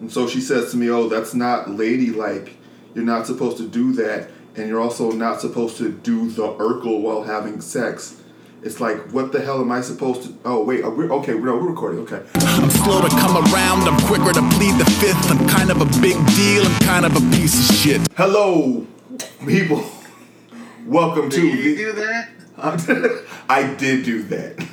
And so she says to me, "Oh, that's not ladylike. You're not supposed to do that, and you're also not supposed to do the Urkel while having sex." It's like, what the hell am I supposed to? Oh wait, are we, okay, no, we're recording. Okay. I'm slow to come around, I'm quicker to plead the fifth. I'm kind of a big deal, I'm kind of a piece of shit. Hello, people. Welcome to Did you the. do that? I did do that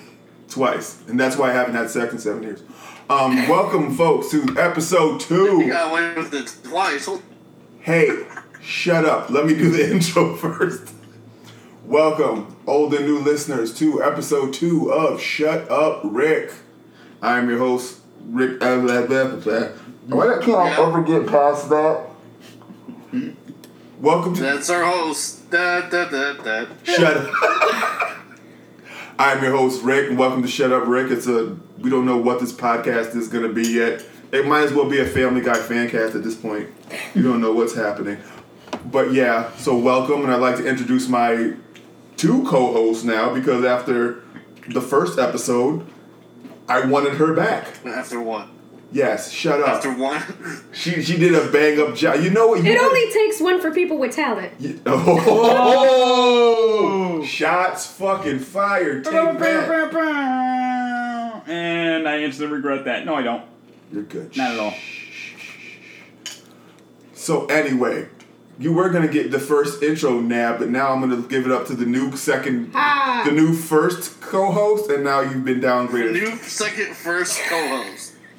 twice, and that's why I haven't had sex in seven years. Um, welcome, folks, to episode You two. got away with it twice. Hey, shut up. Let me do the intro first. Welcome, old and new listeners, to episode two of Shut Up, Rik. I am your host, Rik. blah. Why can't I ever get past that? Welcome to That's our host. Da, da, da, da. Shut up. I'm your host, Rik, and welcome to Shut Up, Rik. It's a we don't know what this podcast is gonna be yet. It might as well be a Family Guy fan cast at this point. You don't know what's happening. But yeah, so welcome, and I'd like to introduce my two co-hosts now because after the first episode, I wanted her back. After what? Yes, shut up. After one? she she did a bang up job. You know what? You It know- only takes one for people with talent. Yeah. Oh, shots fucking fired. Take that. And I instantly regret that. No, I don't. You're good. Not at all. So anyway, you were gonna get the first intro nab, but now I'm gonna give it up to the new second, Ah. the new first co-host, and now you've been downgraded. New second first co-host.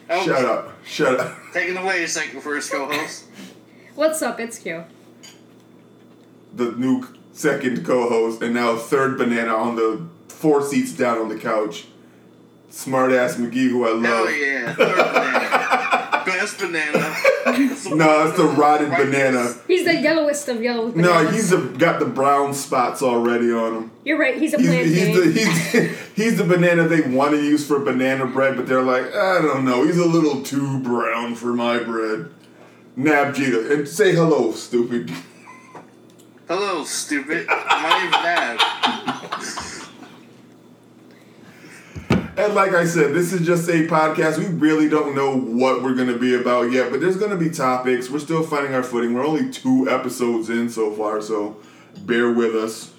Oh, Shut up. Shut up. Taking away second first co-host. What's up? It's Q. The new second co-host, and now third banana on the four seats down on the couch. Smart ass McGee, who I love. Hell yeah. Third banana. Best banana. No, it's the rotted Right. banana. He's the yellowest of yellow. Bananas. No, bananas. he's a, got the brown spots already on him. You're right. He's a He's, plantain. he's the he's, he's the banana they want to use for banana bread, but they're like, I don't know, he's a little too brown for my bread. Nab Jeter, and say hello, stupid. Hello, stupid. My name's Nav. And like I said, this is just a podcast. We really don't know what we're gonna be about yet, but there's gonna be topics. We're still finding our footing. We're only two episodes in so far, so bear with us.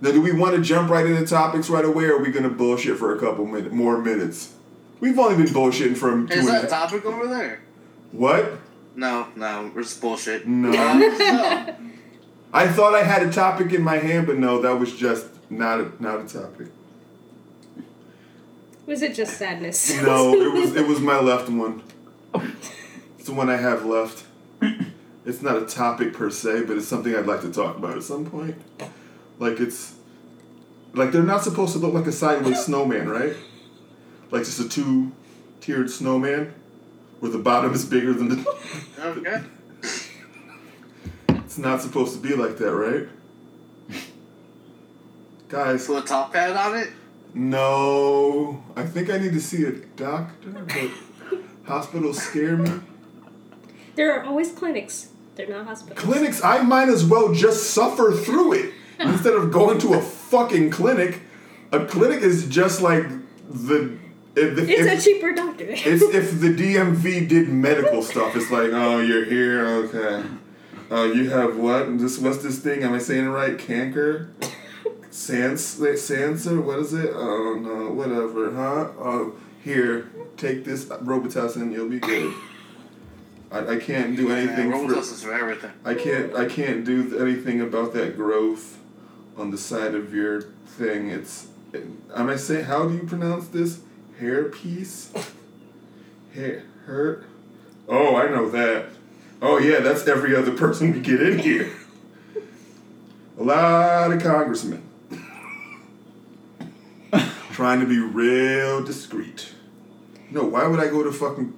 Now, do we want to jump right into topics right away, or are we gonna bullshit for a couple minute, more minutes? We've only been bullshitting from two Is and a topic over there? What? No, no, we're just bullshit. No. I thought I had a topic in my hand, but no, that was just not a, not a topic. Was it just sadness? No, it was it was my left one. It's the one I have left. It's not a topic per se, but it's something I'd like to talk about at some point. Like it's like they're not supposed to look like a sideways snowman, right? Like just a two tiered snowman where the bottom is bigger than the okay. It's not supposed to be like that, right? Guys, Put a top hat on it? No, I think I need to see a doctor, but hospitals scare me. there are always clinics. They're not hospitals. Clinics, I might as well just suffer through it instead of going to a fucking clinic. A clinic is just like the. If, if, It's a cheaper doctor. it's if the DMV did medical stuff. It's like, oh, you're here, okay. Oh, you have what? This what's this thing? Am I saying it right? Canker? Sans Sansa? What is it? Oh no, whatever, huh? Oh, here, take this Robitussin, you'll be good. I, I can't do anything Yeah, for. Robitussin for everything. I can't. I can't do anything about that growth on the side of your thing. It's. Am I saying? How do you pronounce this? Hair piece. Hair. Hurt. Oh, I know that. Oh yeah, that's every other person we get in here. A lot of congressmen. Trying to be real discreet. No, why would I go to fucking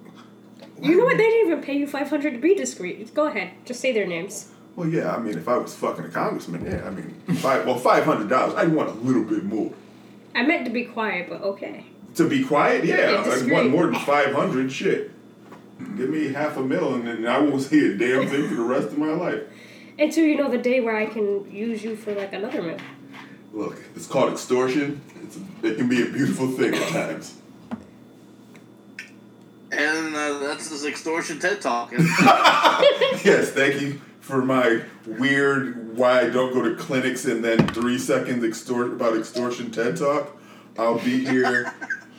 you know what? They didn't even pay you five hundred to be discreet. Go ahead. Just say their names. Well, yeah, I mean, if I was fucking a congressman, yeah, I mean, five, well, five hundred dollars, I'd want a little bit more. I meant to be quiet, but okay. To be quiet, yeah, Yeah, I'd want more than five hundred. Shit, give me half a mil, and then I won't see a damn thing for the rest of my life. Until you know the day where I can use you for like another meal. Look, it's called extortion. It's a, it can be a beautiful thing at times. And uh, That's his extortion TED talk. Yes, thank you for my weird why I don't go to clinics and then three seconds extort about extortion TED talk. I'll be here.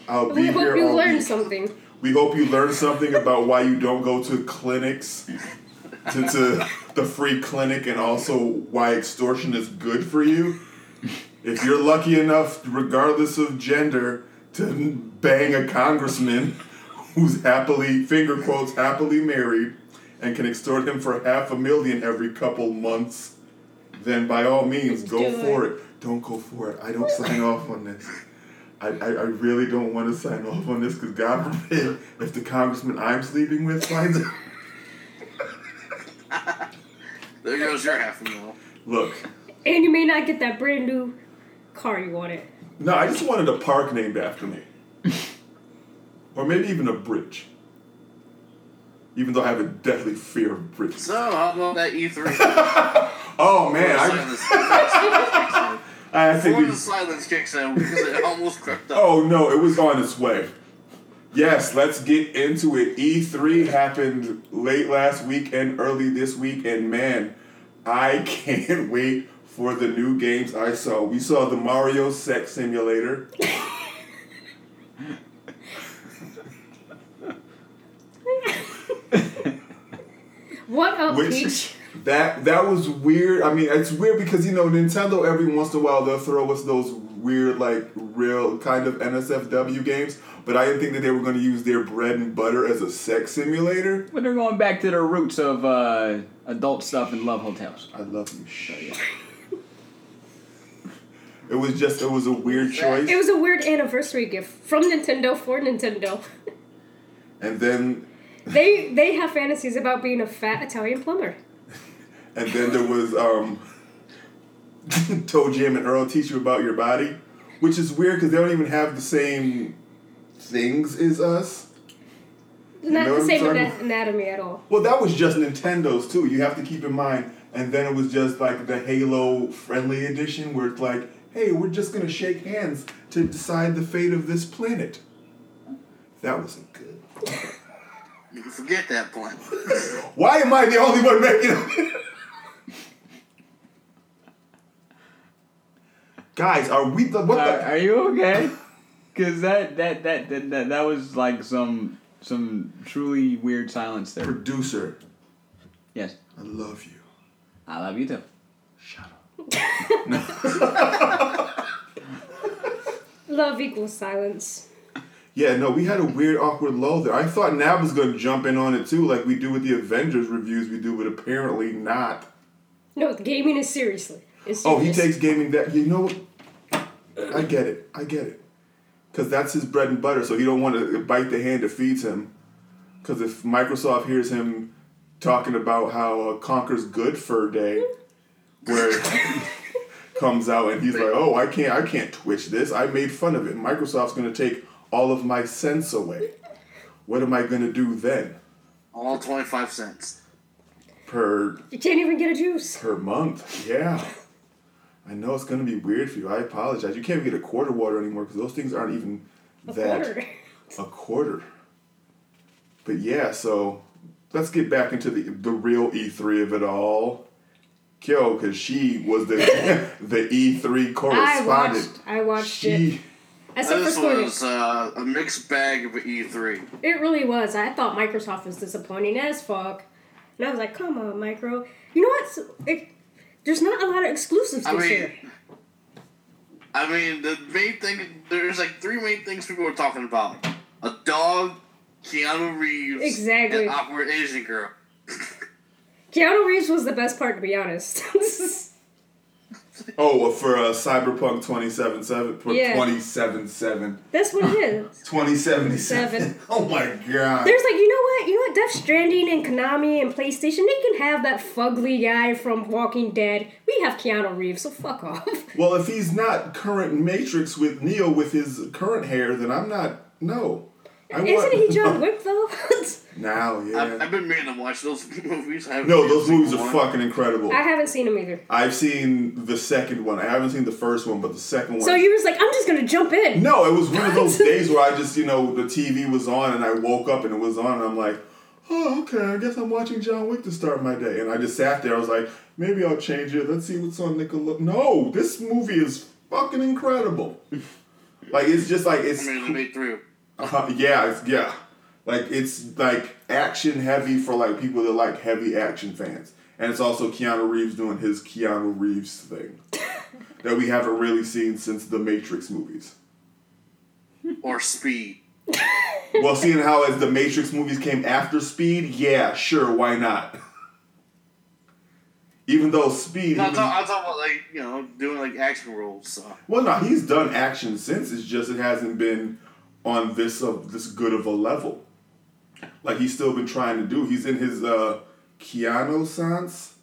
I'll be We here. hope you all learned week. something. We hope you learned something about why you don't go to clinics, to, to the free clinic, and also why extortion is good for you. If you're lucky enough, regardless of gender, to bang a congressman who's happily, finger quotes, happily married, and can extort him for half a million every couple months, then by all means, go Do for it. it. Don't go for it. I don't sign off on this. I, I, I really don't want to sign off on this because God forbid if the congressman I'm sleeping with finds out. there goes your half a mil. Look, And you may not get that brand new car you wanted. no, I just wanted a park named after me. or maybe even a bridge. Even though I have a deadly fear of bridges. So, how about that E E3? Oh man, I, silence, I think before we, the silence kicks in because it almost crept up. Oh no, it was on its way. Yes, let's get into it. E3 happened late last week and early this week, and man, I can't wait for the new games I saw. We saw the Mario Sex Simulator. What up, Which Peach? that that was weird. I mean, it's weird because you know Nintendo every once in a while they'll throw us those weird like real kind of NSFW games, but I didn't think that they were going to use their bread and butter as a sex simulator. But they're going back to their roots of uh, adult stuff and love hotels. I love you. It was just it was a weird choice, It was a weird anniversary gift from Nintendo for Nintendo. and then They they have fantasies about being a fat Italian plumber. and then there was um, Toe Jam and Earl teach you about your body, which is weird because they don't even have the same things as us. Not know the same ana- anatomy at all. Well, that was just Nintendo's too. You have to keep in mind. And then it was just like the Halo friendly edition where it's like, hey, we're just gonna shake hands to decide the fate of this planet. That wasn't good. You can forget that point. Why am I the only one making it? Guys, are we the what Uh, the? are you okay? Because that, that, that, that, that, that was like some some truly weird silence there. Producer, Yes. I love you. I love you too. Love equals silence. Yeah, no, we had a weird, awkward lull there. I thought Nab was gonna jump in on it too, like we do with the Avengers reviews we do, but apparently not. No, gaming is seriously. Oh, he takes gaming that. You know. I get it. I get it. Because that's his bread and butter. So he don't want to bite the hand that feeds him. Because if Microsoft hears him talking about how uh, Conker's Good for a Day, where it comes out and he's like, "Oh, I can't, I can't twitch this. I made fun of it. Microsoft's gonna take all of my sense away. What am I gonna do then? All 25 cents. Per You can't even get a juice. per month. Yeah. I know it's gonna be weird for you. I apologize. You can't even get a quarter water anymore because those things aren't even A that quarter. a quarter. But yeah, so let's get back into the the real E3 of it all. Kyo, because she was the the E3 correspondent. I correspondent. watched. I watched it. she Except for This was uh, a mixed bag of E E3. It really was. I thought Microsoft was disappointing as fuck. And I was like, come on, Micro. You know what? It, there's not a lot of exclusives I this mean, year. I mean, the main thing, there's like three main things people were talking about a dog, Keanu Reeves, Exactly. and awkward Asian girl. Keanu Reeves was the best part, to be honest. oh for uh, Cyberpunk 277 Yeah. 277 That's what it is. 2077. Seven. Oh my god. There's like, you know what? You know what? Death Stranding and Konami and PlayStation, they can have that fugly guy from Walking Dead. We have Keanu Reeves, so fuck off. Well, if he's not current Matrix with Neo with his current hair, then I'm not. No. I Isn't he John Wick though? Now, I've, yeah. I've been meaning to watch those movies. I haven't No, seen those movies are one. fucking incredible. I haven't seen him either. I've seen the second one. I haven't seen the first one, but the second one. So you was like, I'm just gonna jump in. No, it was one of those days where I just, you know, the TV was on and I woke up and it was on and I'm like, oh, okay, I guess I'm watching John Wick to start my day. And I just sat there. I was like, maybe I'll change it. Let's see what's on Nickelodeon. No, this movie is fucking incredible. like it's just like it's I mean, they made through. Uh, yeah, it's, yeah. Like it's like action heavy for like people that like heavy action fans. And it's also Keanu Reeves doing his Keanu Reeves thing that we haven't really seen since the Matrix movies. Or Speed. Well, seeing how as the Matrix movies came after Speed, yeah, sure, why not? Even though Speed, No, I'm was- talking, I'm talking about like you know doing like action roles. So well, no, he's done action since. It's just it hasn't been on this of this good of a level. Like he's still been trying to do. He's in his uh, Keanu Sans.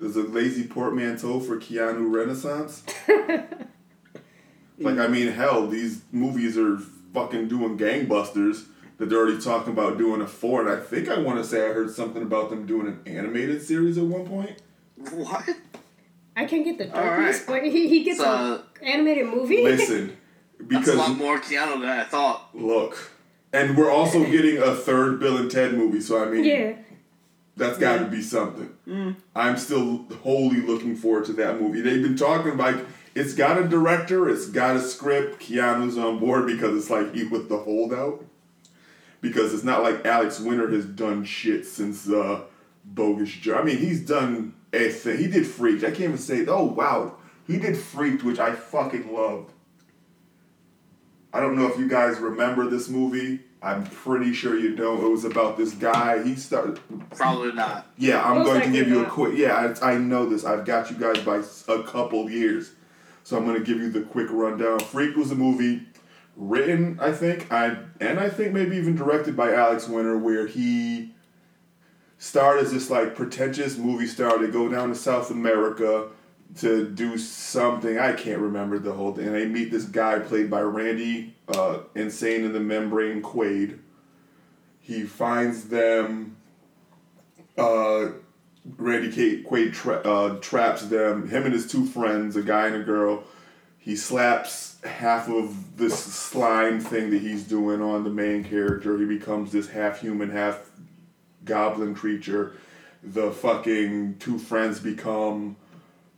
There's a lazy portmanteau for Keanu Renaissance. like I mean, hell, these movies are fucking doing gangbusters. That they're already talking about doing a four, and I think I want to say I heard something about them doing an animated series at one point. what? I can't get the All darkness, right. but he, he gets So- an animated movie. Listen, That's because a lot more Keanu than I thought. Look, and we're also getting a third Bill and Ted movie, so I mean, yeah. that's got to be something. I'm still wholly looking forward to that movie. They've been talking like it's got a director, it's got a script. Keanu's on board because it's like he was the holdout. Because it's not like Alex Winter has done shit since uh, Bogus Joe. I mean, he's done a thing. He did Freaked. I can't even say. Oh wow, he did Freaked, which I fucking loved. I don't know if you guys remember this movie. I'm pretty sure you don't. It was about this guy. He started. Probably not. Yeah, I'm Most going to give you a quick. Yeah, I, I know this. I've got you guys by a couple years, so I'm going to give you the quick rundown. Freak was a movie written, I think, I and I think maybe even directed by Alex Winter, where he starred as this like pretentious movie star to go down to South America to do something. I can't remember the whole thing. And they meet this guy played by Randy, uh, insane in the membrane Quaid. He finds them. Uh, Randy Kate Quaid tra- uh, traps them. Him and his two friends, a guy and a girl. He slaps half of this slime thing that he's doing on the main character. He becomes this half human, half goblin creature. The fucking two friends become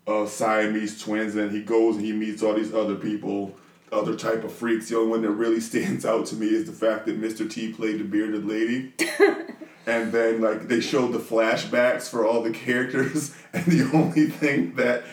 uh, Siamese twins, and he goes and he meets all these other people, other type of freaks. The only one that really stands out to me is the fact that Mr. T played the bearded lady. and then like they showed the flashbacks for all the characters, and the only thing that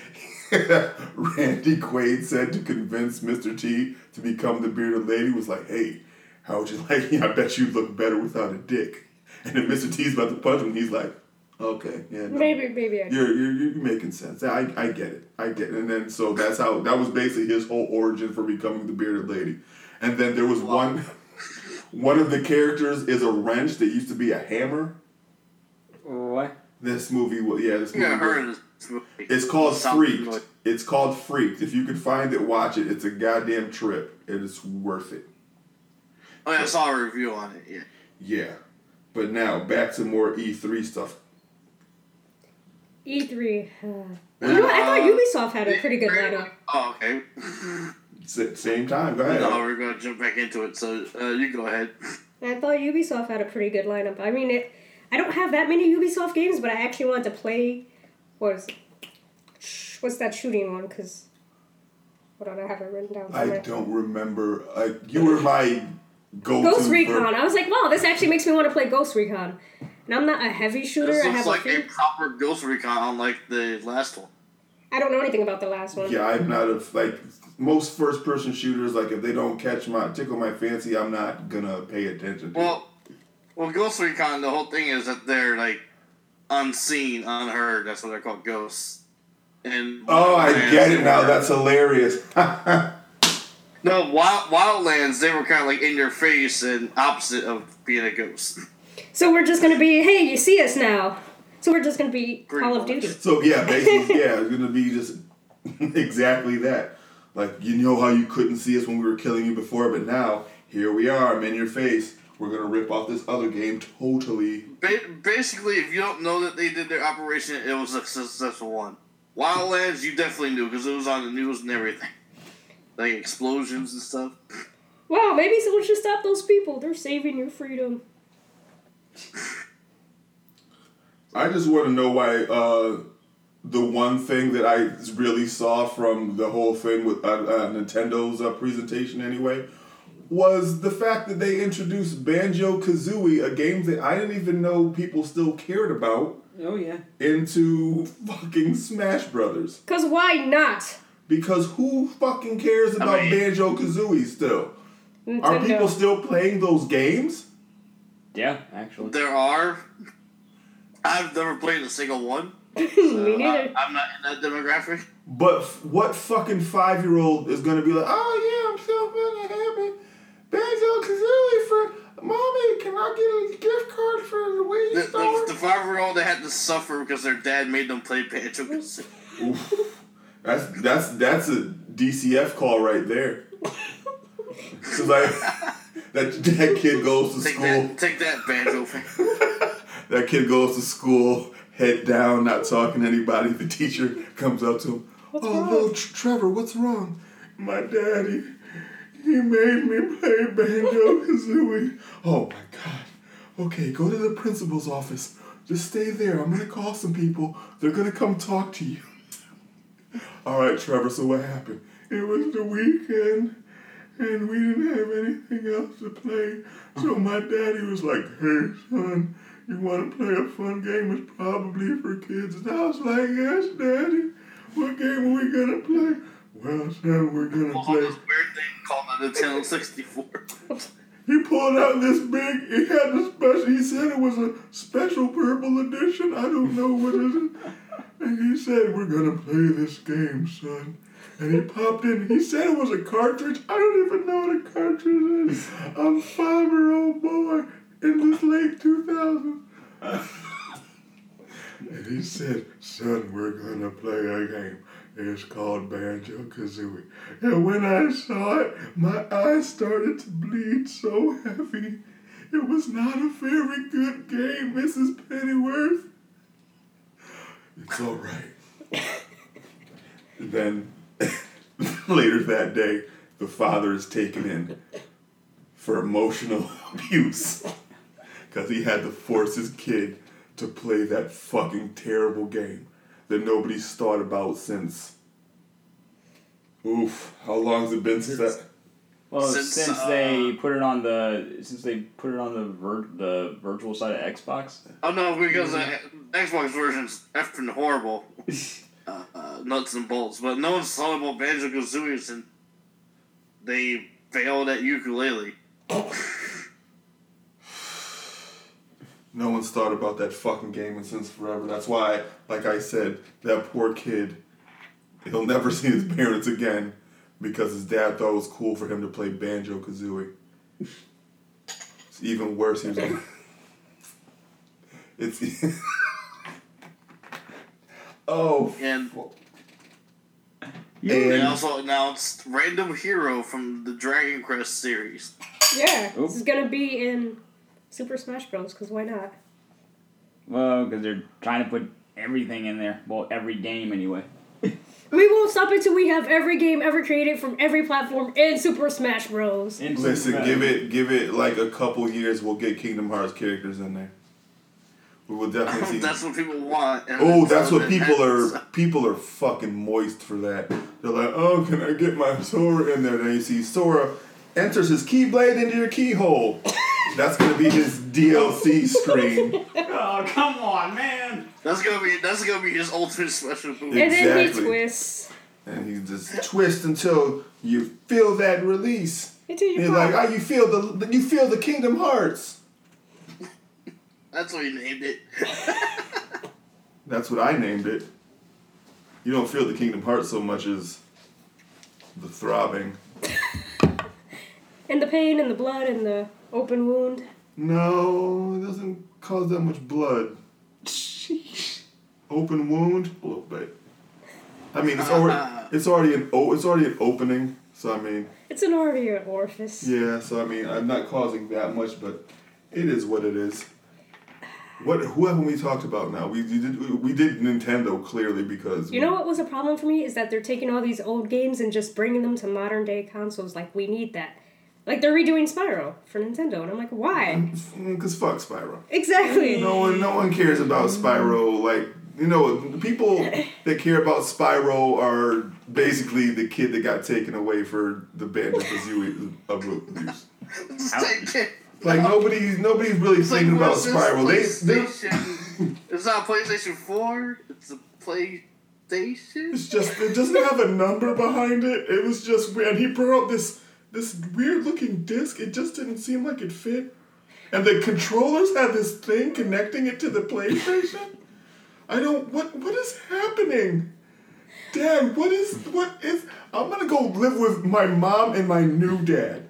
Randy Quaid said to convince Mr. T to become the bearded lady was like, "Hey, how would you like? I bet you'd look better without a dick." And then Mr. T's about to punch him. He's like, "Okay, yeah, no. Maybe, maybe I You're, you're, you're making sense. I, I get it. I get it. And then, so that's how, that was basically his whole origin for becoming the bearded lady. And then there was one, one of the characters is a wrench that used to be a hammer. What? This movie, was yeah, this movie. Yeah, I heard was- this movie. It's called Sounds Freaked. familiar. It's called Freaked. If you can find it, watch it. It's a goddamn trip. It is worth it. Oh yeah, I saw a review on it. Yeah. Yeah. But now, back to more E3 stuff. E3. Uh, you know what? I thought Ubisoft had a pretty good lineup. Oh, okay. Same time. Go ahead. No, we're gonna jump back into it. So uh, you go ahead. I thought Ubisoft had a pretty good lineup. I mean, it, I don't have that many Ubisoft games, but I actually wanted to play. What is it? What's that shooting one? Because. Hold on, I have it written down I don't remember. Like, you were my go-to. Ghost for- Recon. I was like, wow, this actually makes me want to play Ghost Recon. And I'm not a heavy shooter. This I looks have like a a proper Ghost Recon, unlike the last one. I don't know anything about the last one. Yeah, I'm not a like most first person shooters. Like if they don't catch my tickle my fancy, I'm not gonna pay attention. To. it. Well, well, Ghost Recon. The whole thing is that they're like unseen, unheard. That's what they're called, ghosts. And oh, I get it now. were- That's hilarious. no Wild, Wildlands. They were kind of like in your face and opposite of being a ghost. So we're just gonna be, hey, you see us now. So we're just gonna be Pretty Call of. Duty. so yeah, basically, yeah, it's gonna be just exactly that. Like you know how you couldn't see us when we were killing you before, but now here we are. I'm in your face. We're gonna rip off this other game totally. Ba- basically, if you don't know that they did their operation, it was a successful one. Wildlands, you definitely knew because it was on the news and everything, like explosions and stuff. Wow, maybe someone should stop those people. They're saving your freedom. I just want to know why uh, the one thing that I really saw from the whole thing with uh, uh, Nintendo's uh, presentation, anyway, was the fact that they introduced Banjo Kazooie, a game that I didn't even know people still cared about, Oh yeah. into fucking Smash Brothers. Cause why not? Because who fucking cares about mean- Banjo Kazooie still? Nintendo. Are people still playing those games? Yeah, actually. There are. I've never played a single one. Me So neither. I, am not in that demographic. But f- what fucking five year old is gonna be like, oh yeah, I'm so fucking happy. Banjo Kazooie for mommy, can I get a gift card for the Wii The, store? the, the five year old that had to suffer because their dad made them play Banjo Kazooie. Oof. That's that's that's a DCF call right there. 'Cause like that that kid goes to Take school. that, take that, Banjo fan. That kid goes to school, head down, not talking to anybody. The teacher comes up to him. What's oh, wrong?" little Trevor, what's wrong? My daddy, he made me play Banjo Kazooie. Oh my God. Okay, go to the principal's office. Just stay there. I'm gonna call some people. They're gonna come talk to you. All right, Trevor. So what happened? It was the weekend, and we didn't have anything else to play. So my daddy was like, "Hey, son, you want to play a fun game? It's probably for kids." And I was like, "Yes, daddy. What game are we gonna play?" Well, son, we're gonna play. this weird thing called the Nintendo 64. He pulled out this big. He had the special. He said it was a special purple edition. I don't know what it is. And he said, "We're gonna play this game, son." And he popped in. He said it was a cartridge. I don't even know what a cartridge is. I'm a five-year-old boy in this late 2000s. And he said, "Son, we're gonna play a game. It's called Banjo Kazooie." And when I saw it, my eyes started to bleed so heavy. It was not a very good game, Mrs. Pennyworth. It's all right. then later that day, the father is taken in for emotional abuse because he had to force his kid to play that fucking terrible game that nobody's thought about since. Oof, how long's it been since that? Well, Since, since, uh, they put it on the since they put it on the vir- the virtual side of Xbox. Oh no, because the Xbox version's effing horrible. uh, uh, nuts and bolts. But no one's thought about Banjo Kazooie since they failed at Yooka-Laylee. No one's thought about that fucking game in since forever. That's why, like I said, that poor kid, he'll never see his parents again because his dad thought it was cool for him to play Banjo Kazooie. It's even worse. He was like, it's. oh, And and they also announced Random Hero from the Dragon Quest series. Yeah, Oop. this is gonna be in Super Smash Bros. Because why not? Well, because they're trying to put everything in there. Well, every game anyway. We won't stop until we have every game ever created from every platform in Super Smash Bros. In listen, Super- give it, give it like a couple years. We'll get Kingdom Hearts characters in there. We will definitely see. that's what people want. Oh, that's what people are. People are fucking moist for that. They're like, oh, can I get my Sora in there? Then you see Sora enters his Keyblade into your keyhole. That's gonna be his DLC screen. Oh come on, man! That's gonna be that's gonna be his ultimate special move. Yeah. And then he Exactly. twists And you just twist until you feel that release. into your You're like, oh, you feel the you feel the Kingdom Hearts. That's what he named it. That's what I named it. You don't feel the Kingdom Hearts so much as the throbbing. And the pain and the blood and the open wound. No, it doesn't cause that much blood. Open wound, a little bit. I mean, it's already uh-huh. it's already an oh, it's already an opening. So I mean, It's an already an orifice. yeah. So I mean, I'm not causing that much, but it is what it is. What who haven't we talked about now? We did we did Nintendo clearly because You know what was a problem for me is that they're taking all these old games and just bringing them to modern day consoles. Like we need that. Like they're redoing Spyro for Nintendo, and I'm like, why? Because fuck Spyro. Exactly. No one, no one cares about Spyro. Like you know, the people that care about Spyro are basically the kid that got taken away for the Banjo Kazooie abuse. Same kid. Like nobody's nobody's really It's like, thinking about what's this Spyro. They, they it's not a PlayStation 4. It's a PlayStation. it's just it doesn't have a number behind it. It was just weird. And he brought out this this weird looking disc. It just didn't seem like it fit. And the controllers had this thing connecting it to the PlayStation. I don't what what is happening? Dad, what is what is I'm gonna go live with my mom and my new dad.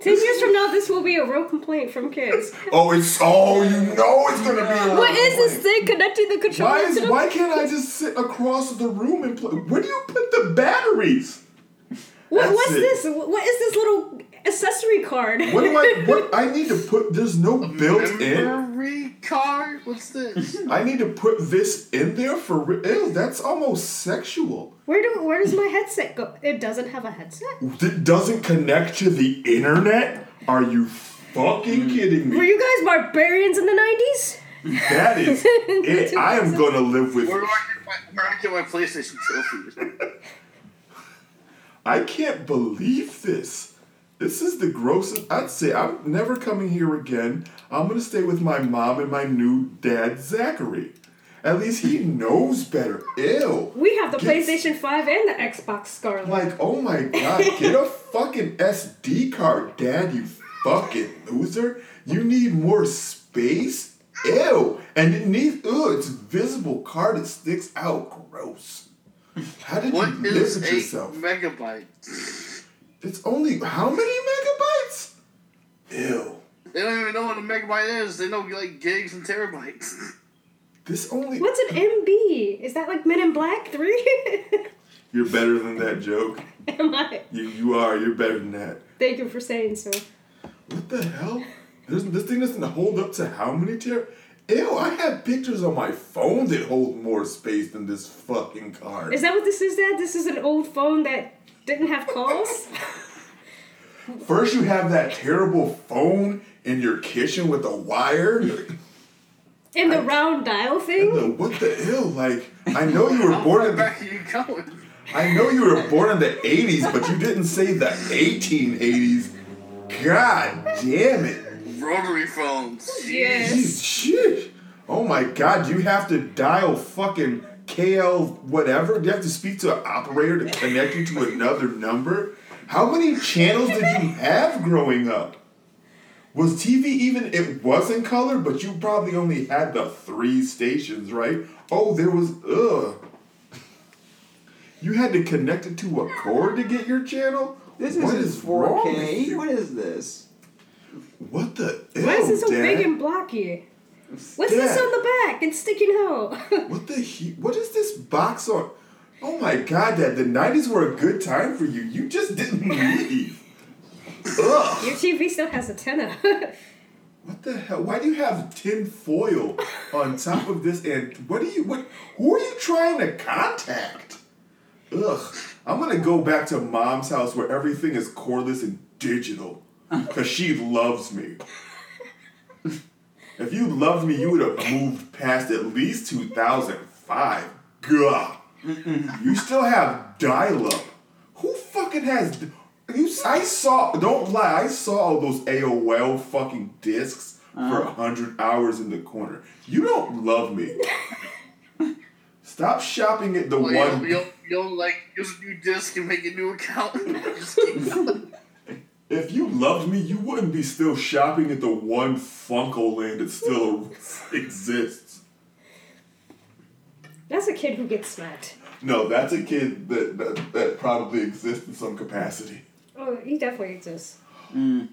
Ten years from now, this will be a real complaint from kids. Oh, it's oh, you know it's gonna be. A real What is this thing connecting the controller Why is why can't I just sit across the room and play? Where do you put the batteries? What, That's what's it. this? What is this little accessory card? What do I what I need to put? There's no built in. Memory card. What's this? I need to put this in there for real. That's almost sexual. Where do where does my headset go? It doesn't have a headset. It doesn't connect to the internet. Are you fucking mm. kidding me? Were you guys barbarians in the nineties? That is it. I am gonna live with. Where do I get my, where do I get my PlayStation trophies? I can't believe this. This is the grossest. I'd say I'm never coming here again. I'm gonna stay with my mom and my new dad, Zachary. At least he knows better. Ew. We have the Get- PlayStation Five and the Xbox Scarlett. Like, oh my god, get a fucking SD card, dad, you fucking loser. You need more space? Ew. And it needs, ew, it's visible card. It sticks out. Gross. How did What you live is with eight yourself? megabytes? It's only how many megabytes? Ew. They don't even know what a megabyte is. They know like gigs and terabytes. This only. What's an MB? Is that like Men in Black Three? You're better than that joke. Am I? You you are. You're better than that. Thank you for saying so. What the hell? There's, this thing doesn't hold up to how many ter? Ew! I have pictures on my phone that hold more space than this fucking card. Is that what this is, Dad? This is an old phone that didn't have calls. First, you have that terrible phone in your kitchen with a wire. In the round dial thing. The- what the hell? Like, I know you were born in the back are you going? I know you were born in the 80s, but you didn't say the 1880s. God damn it. Rotary phones. Yes. Jeez, shit. Oh my god, you have to dial fucking KL whatever? Do you have to speak to an operator to connect you to another number? How many channels did you have growing up? Was TV even, it was in color, but you probably only had the three stations, right? Oh, there was, ugh. You had to connect it to a cord to get your channel? This What isn't is wrong with 4K. you? What is this? What the? Why is it so Dad? big and blocky? What's this on the back? It's sticking out. What the he? What is this box on? Oh my god, Dad! The '90s were a good time for you. You just didn't leave. Ugh! Your TV still has antenna. What the hell? Why do you have tin foil on top of this? And what are you? What? Who are you trying to contact? Ugh! I'm gonna go back to Mom's house where everything is cordless and digital, cause she loves me. If you loved me, you would have moved past at least 2005. Gah. You still have dial-up. Who fucking has? You, I saw. Don't lie. I saw all those AOL fucking discs uh-huh. for a hundred hours in the corner. You don't love me. Stop shopping at the Well, one. you'll, you'll, you'll like use a new disc and make a new account. Just keep going. If you loved me, you wouldn't be still shopping at the one Funko Land that still exists. That's a kid who gets smacked. No, that's a kid that, that, that probably exists in some capacity. Oh, he definitely exists. Mm.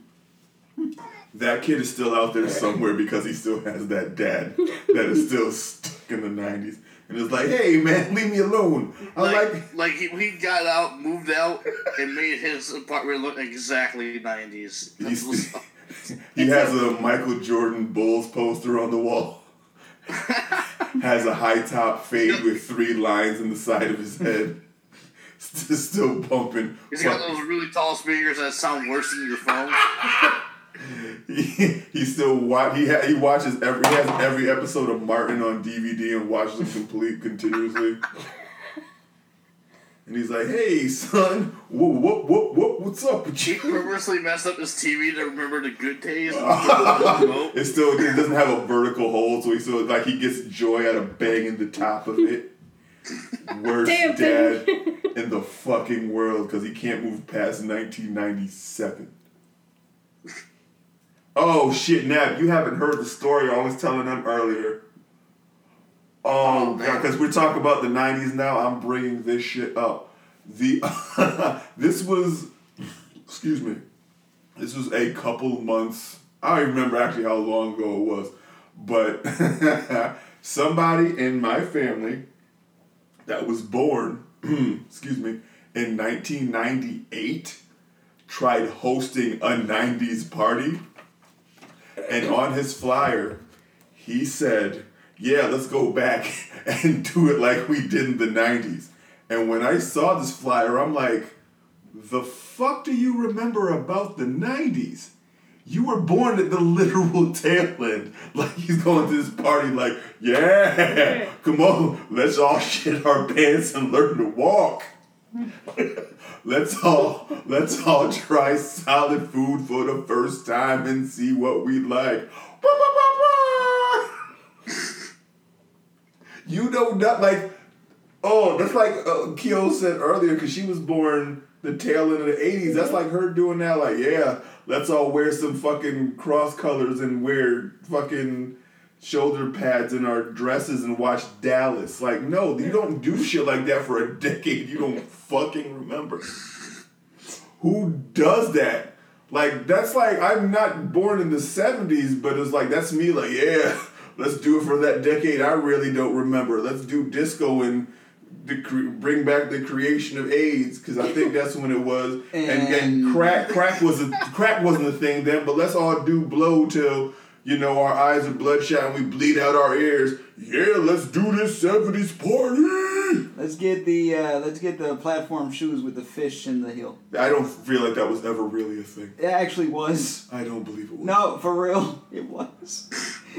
That kid is still out there somewhere because he still has that dad that is still stuck in the 90s. And it's like, hey man, leave me alone. I'm Like, like, like he, he got out, moved out, and made his apartment look exactly 90s. That's He's- what's up. he has a Michael Jordan Bulls poster on the wall. has a high top fade with three lines in the side of his head. still bumping. He's got those really tall speakers that sound worse than your phone. He, he still watch he ha, he watches every he has every episode of Martin on DVD and watches them complete continuously. And he's like, "Hey, son, what what what what what's up with He purposely messed up his TV to remember the good days. and the remote. It still it doesn't have a vertical hole, so he still like he gets joy out of banging the top of it. Worst Damn dad thing. in the fucking world because he can't move past 1997. Oh shit, Nab, you haven't heard the story I was telling them earlier. Oh, Oh, man. because we're talking about the 90s now, I'm bringing this shit up. The this was, excuse me, this was a couple months. I don't remember actually how long ago it was, but somebody in my family that was born, excuse me, in 1998 tried hosting a 90s party. And on his flyer, he said, Yeah, let's go back and do it like we did in the 90s. And when I saw this flyer, I'm like, The fuck do you remember about the 90s? You were born at the literal tail end. Like he's going to this party, like, yeah, come on, let's all shit our pants and learn to walk. let's all let's all try solid food for the first time and see what we like. You know not like oh that's like uh, said earlier because she was born the tail end of the '80s. That's like her doing that. Like yeah, let's all wear some fucking cross colors and wear fucking shoulder pads in our dresses and watch Dallas. Like no, you don't do shit like that for a decade. You don't fucking remember. Who does that? Like that's like I'm not born in the '70s, but it's like that's me. Like yeah, let's do it for that decade. I really don't remember. Let's do disco and the cre- bring back the creation of AIDS because I think that's when it was. And, and And- crack crack was a crack wasn't a thing then. But let's all do blow till you know our eyes are bloodshot and we bleed out our ears. Yeah, let's do this '70s party. Let's get the uh, let's get the platform shoes with the fish in the heel. I don't feel like that was ever really a thing. It actually was. I don't believe it was. No, for real, it was.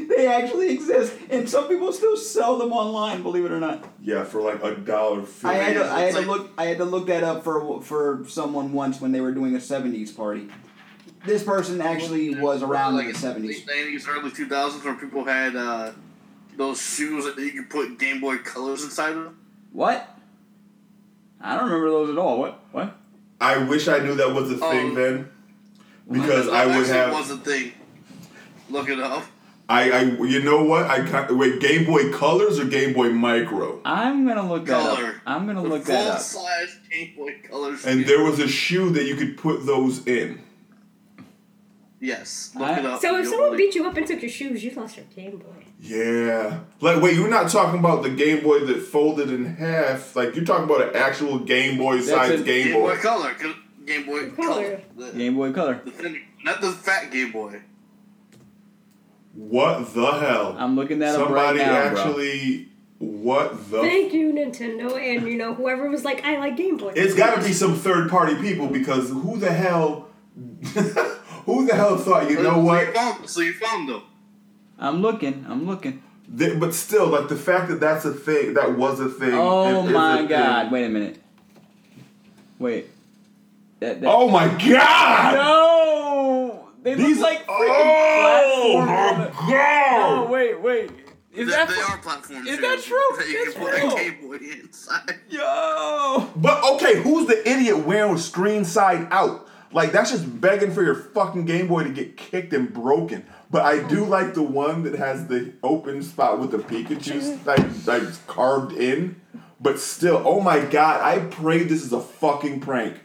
They actually exist, and some people still sell them online. Believe it or not. Yeah, for like a dollar fifty. I had to, I had to look I had to look that up for for someone once when they were doing a '70s party. This person actually was around like in the '70s. late 90s, early 2000s, where people had uh, those shoes that you could put Game Boy Colors inside of. What? I don't remember those at all. What? What? I wish I knew that was a thing Oh. then, because That I would actually have. was a thing. Look it up. I, I, you know what? I ca- wait. Game Boy Colors or Game Boy Micro? I'm gonna look that up. I'm gonna The look that full up. size Game Boy Colors. And there was a shoe that you could put those in. Yes, look I- it up. So if You'll someone believe- beat you up and took your shoes, you lost your Game Boy. Yeah. Like, wait, you're not talking about the Game Boy that folded in half. Like, you're talking about an actual Game Boy size a Game, Game Boy. Boy Color, 'cause Game Boy Color. Color. The, Game Boy Color. the thin, not the fat Game Boy. What the hell? I'm looking that up right Somebody now, bro. actually. What the? Thank you, Nintendo, and you know whoever was like, I like Game Boy. It's got to be some third party people because who the hell, who the hell thought? You know so what? You found, so you found them. I'm looking. I'm looking. They- but still, like the fact that that's a thing, that was a thing. Oh is- is my thing. god! Wait a minute. Wait. That, that, Oh my god! No! They These look like freaking Oh platforms. my god! Oh wait, wait. Is they, that they are platforms. is too, that true? That you That's can put real. a Game Boy inside. Yo? But okay, who's the idiot wearing screen side out? Like that's just begging for your fucking Game Boy to get kicked and broken. But I do mm. like the one that has the open spot with the Pikachu like like carved in. But still, oh my god! I pray this is a fucking prank.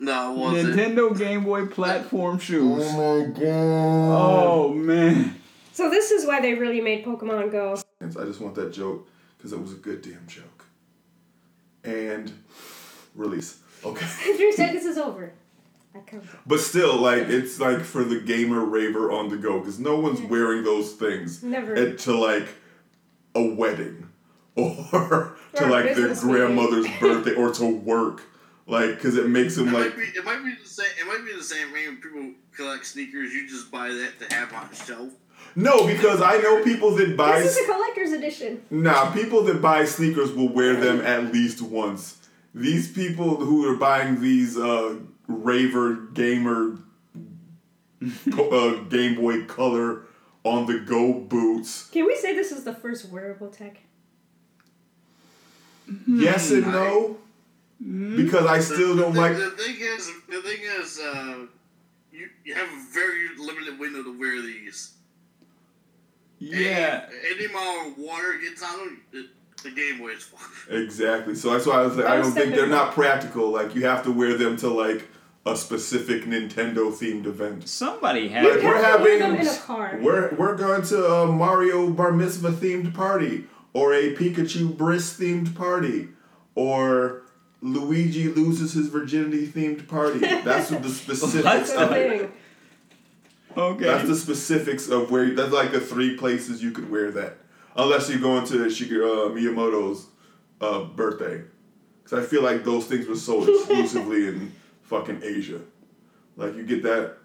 No, it wasn't. Nintendo Game Boy platform shoes. Oh my god! Oh man. So this is why they really made Pokemon Go. I just want that joke because it was a good damn joke. And release. Okay. Three seconds is over. I counted. But still, like it's like for the gamer raver on the go because no one's wearing those things Never. at, to like a wedding or to Or like their business meeting. grandmother's birthday or to work. Like, because it makes It them like might be. It might be the same. It might be the same way when people collect sneakers. You just buy that to have on a shelf. no, because I know people that buy. This is a collector's edition. Nah, people that buy sneakers will wear them at least once. These people who are buying these uh, raver gamer uh, Game Boy Color on the go boots. Can we say this is the first wearable tech? Yes and no, because I still don't the, like. The thing is, the thing is, uh, you you have a very limited window to wear these. Yeah. Any, any amount of water gets on them, it, the Game Boy is. Exactly. So that's why I was like, I don't think they're not practical. Like you have to wear them to like a specific Nintendo themed event. Somebody Like had. You we're have having, them in a car. we're we're going to a Mario Bar Mitzvah themed party, or a Pikachu Bris themed party, or Luigi loses his virginity themed party. That's the specifics. What? That's the of it. thing. Okay. That's the specifics of where. That's like the three places you could wear that, unless you go into Shigeru uh, Miyamoto's uh, birthday, because I feel like those things were sold exclusively in fucking Asia. Like you get that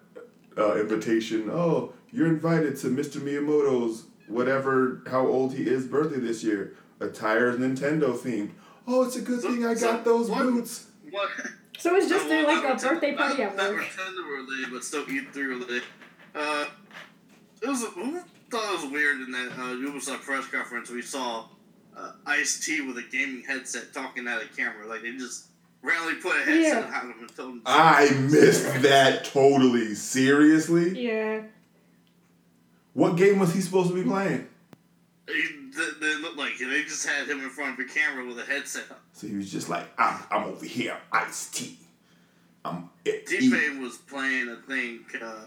uh, invitation. Oh, you're invited to Mr. Miyamoto's whatever how old he is birthday this year. Attire is Nintendo themed. Oh, it's a good thing I got those what- boots. What? So it's just No, their, like a not birthday Nintendo- party at not, work. Not Nintendo related, but still E3 related. Uh, it was. Who thought it was weird in that uh, Ubisoft press conference? We saw uh, Ice T with a gaming headset talking at a camera. Like they just randomly put a headset Yeah. on him and told him. I missed that totally. Seriously. Yeah. What game was he supposed to be playing? They, they, they looked like they just had him in front of a camera with a headset. So he was just like, I'm, I'm over here, Ice T. I'm at T. Pain was playing, I think, uh,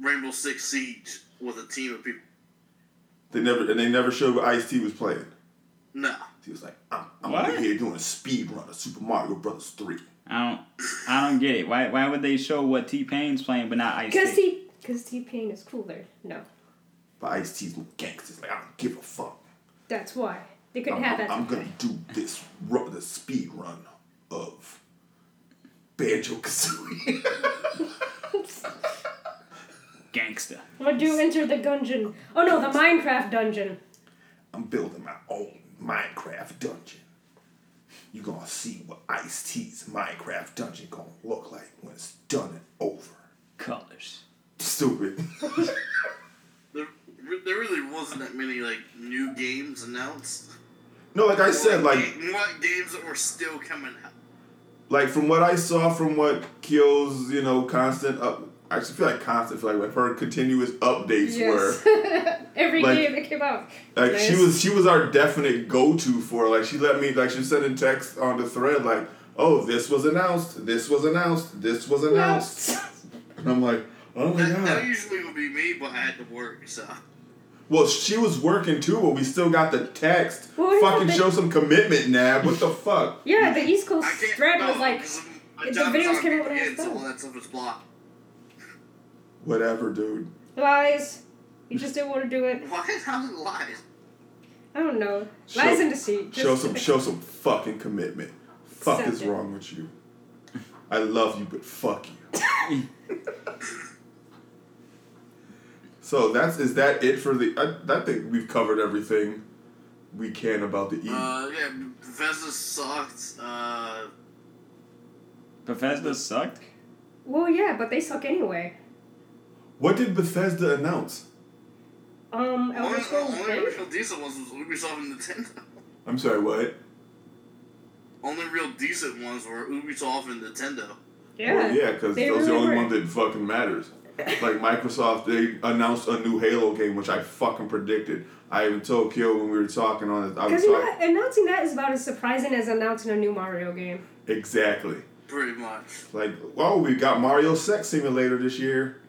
Rainbow Six Siege with a team of people. They never and they never showed what Ice T was playing. No. He was like, I'm, I'm What? over here doing a speed run of Super Mario Brothers three. I don't. I don't get it. Why? Why would they show what T Pain's playing but not Ice Because T? T, because T Pain is cooler. No, But Ice T's little gangsters like, I don't give a fuck. that's why they couldn't I'm, have I'm, that. I'm gonna do this run, the speed run of Banjo Kazooie. Gangster. What do you enter the dungeon? Oh no, the Minecraft dungeon. I'm building my own Minecraft dungeon. You gonna see what Ice T's Minecraft dungeon gonna look like when it's done and over. Colors. Stupid. There, there really wasn't that many, like, new games announced. no, like I said, like ga- what games that were still coming out? like from what I saw from what Kyo's, you know, constant up I actually feel like constant I feel like her continuous updates Yes. were Every Like- game that came out. like she was she was our definite go to for like she let me like she sent in text on the thread like, oh this was announced, this was announced, this was announced. And I'm like, oh my That, that god. usually would be me, but I had to work, so. Well, she was working too, but we still got the text. Well, Fucking but- show some commitment, Nab. What the fuck? Yeah, the East Coast thread was like, the videos came out when I was so done. all that stuff is blocked. Whatever, dude. lies. You just didn't want to do it. Why? How's it lies? I don't know. Show- Lies and deceit. Show some show some fucking commitment. Fuck Accept is it. wrong with you? I love you, but fuck you. so that's is that it for the? I, I think we've covered everything we can about the E. Uh, yeah, Bethesda sucked. Uh, Bethesda sucked. Well, yeah, but they suck anyway. What did Bethesda announce? Um, only, Elder Scrolls only Blade? real decent ones was Ubisoft and Nintendo. I'm sorry, what? Only real decent ones were Ubisoft and Nintendo. Yeah. Well, yeah, because They those are the only were. one that fucking matters. Like Microsoft, they announced a new Halo game, which I fucking predicted. I even told Kill when we were talking on it. I Because you know, announcing that is about as surprising as announcing a new Mario game. exactly. Pretty much. Like, oh, we got Mario Sex Simulator this year,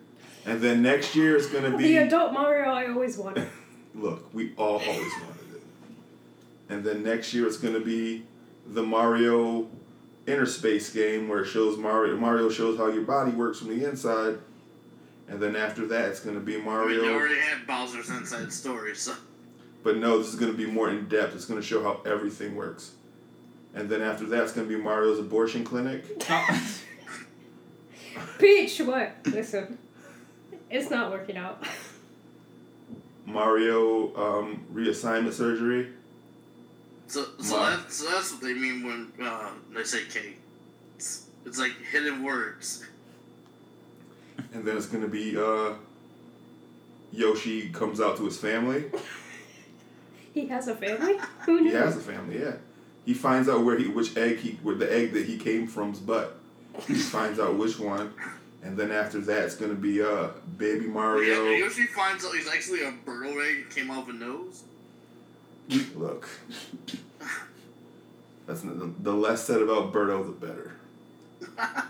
and then next year it's gonna be. The adult Mario I always wanted. Look, we all always wanted it, and then next year it's gonna be the Mario Inner Space game where it shows Mario. Mario shows how your body works from the inside, and then after that it's gonna be I mean, Mario. you already had Bowser's Inside Story, so. But no, this is going to be more in depth. It's going to show how everything works. And then after that, it's going to be Mario's abortion clinic. Peach, what? Listen, it's not working out. Mario um, reassignment surgery. So, so, Wow. that, so that's what they mean when uh, they say cake. It's, it's like hidden words. And then it's going to be uh, Yoshi comes out to his family. He has a family. Who knew? He has a family, yeah. He finds out where he which egg he where the egg that he came from's butt. He finds out which one, and then after that it's gonna be uh baby Mario. Yeah, Yoshi finds out he's actually a Birdo egg. Came off a nose. Look, that's the, the less said about Birdo, the better.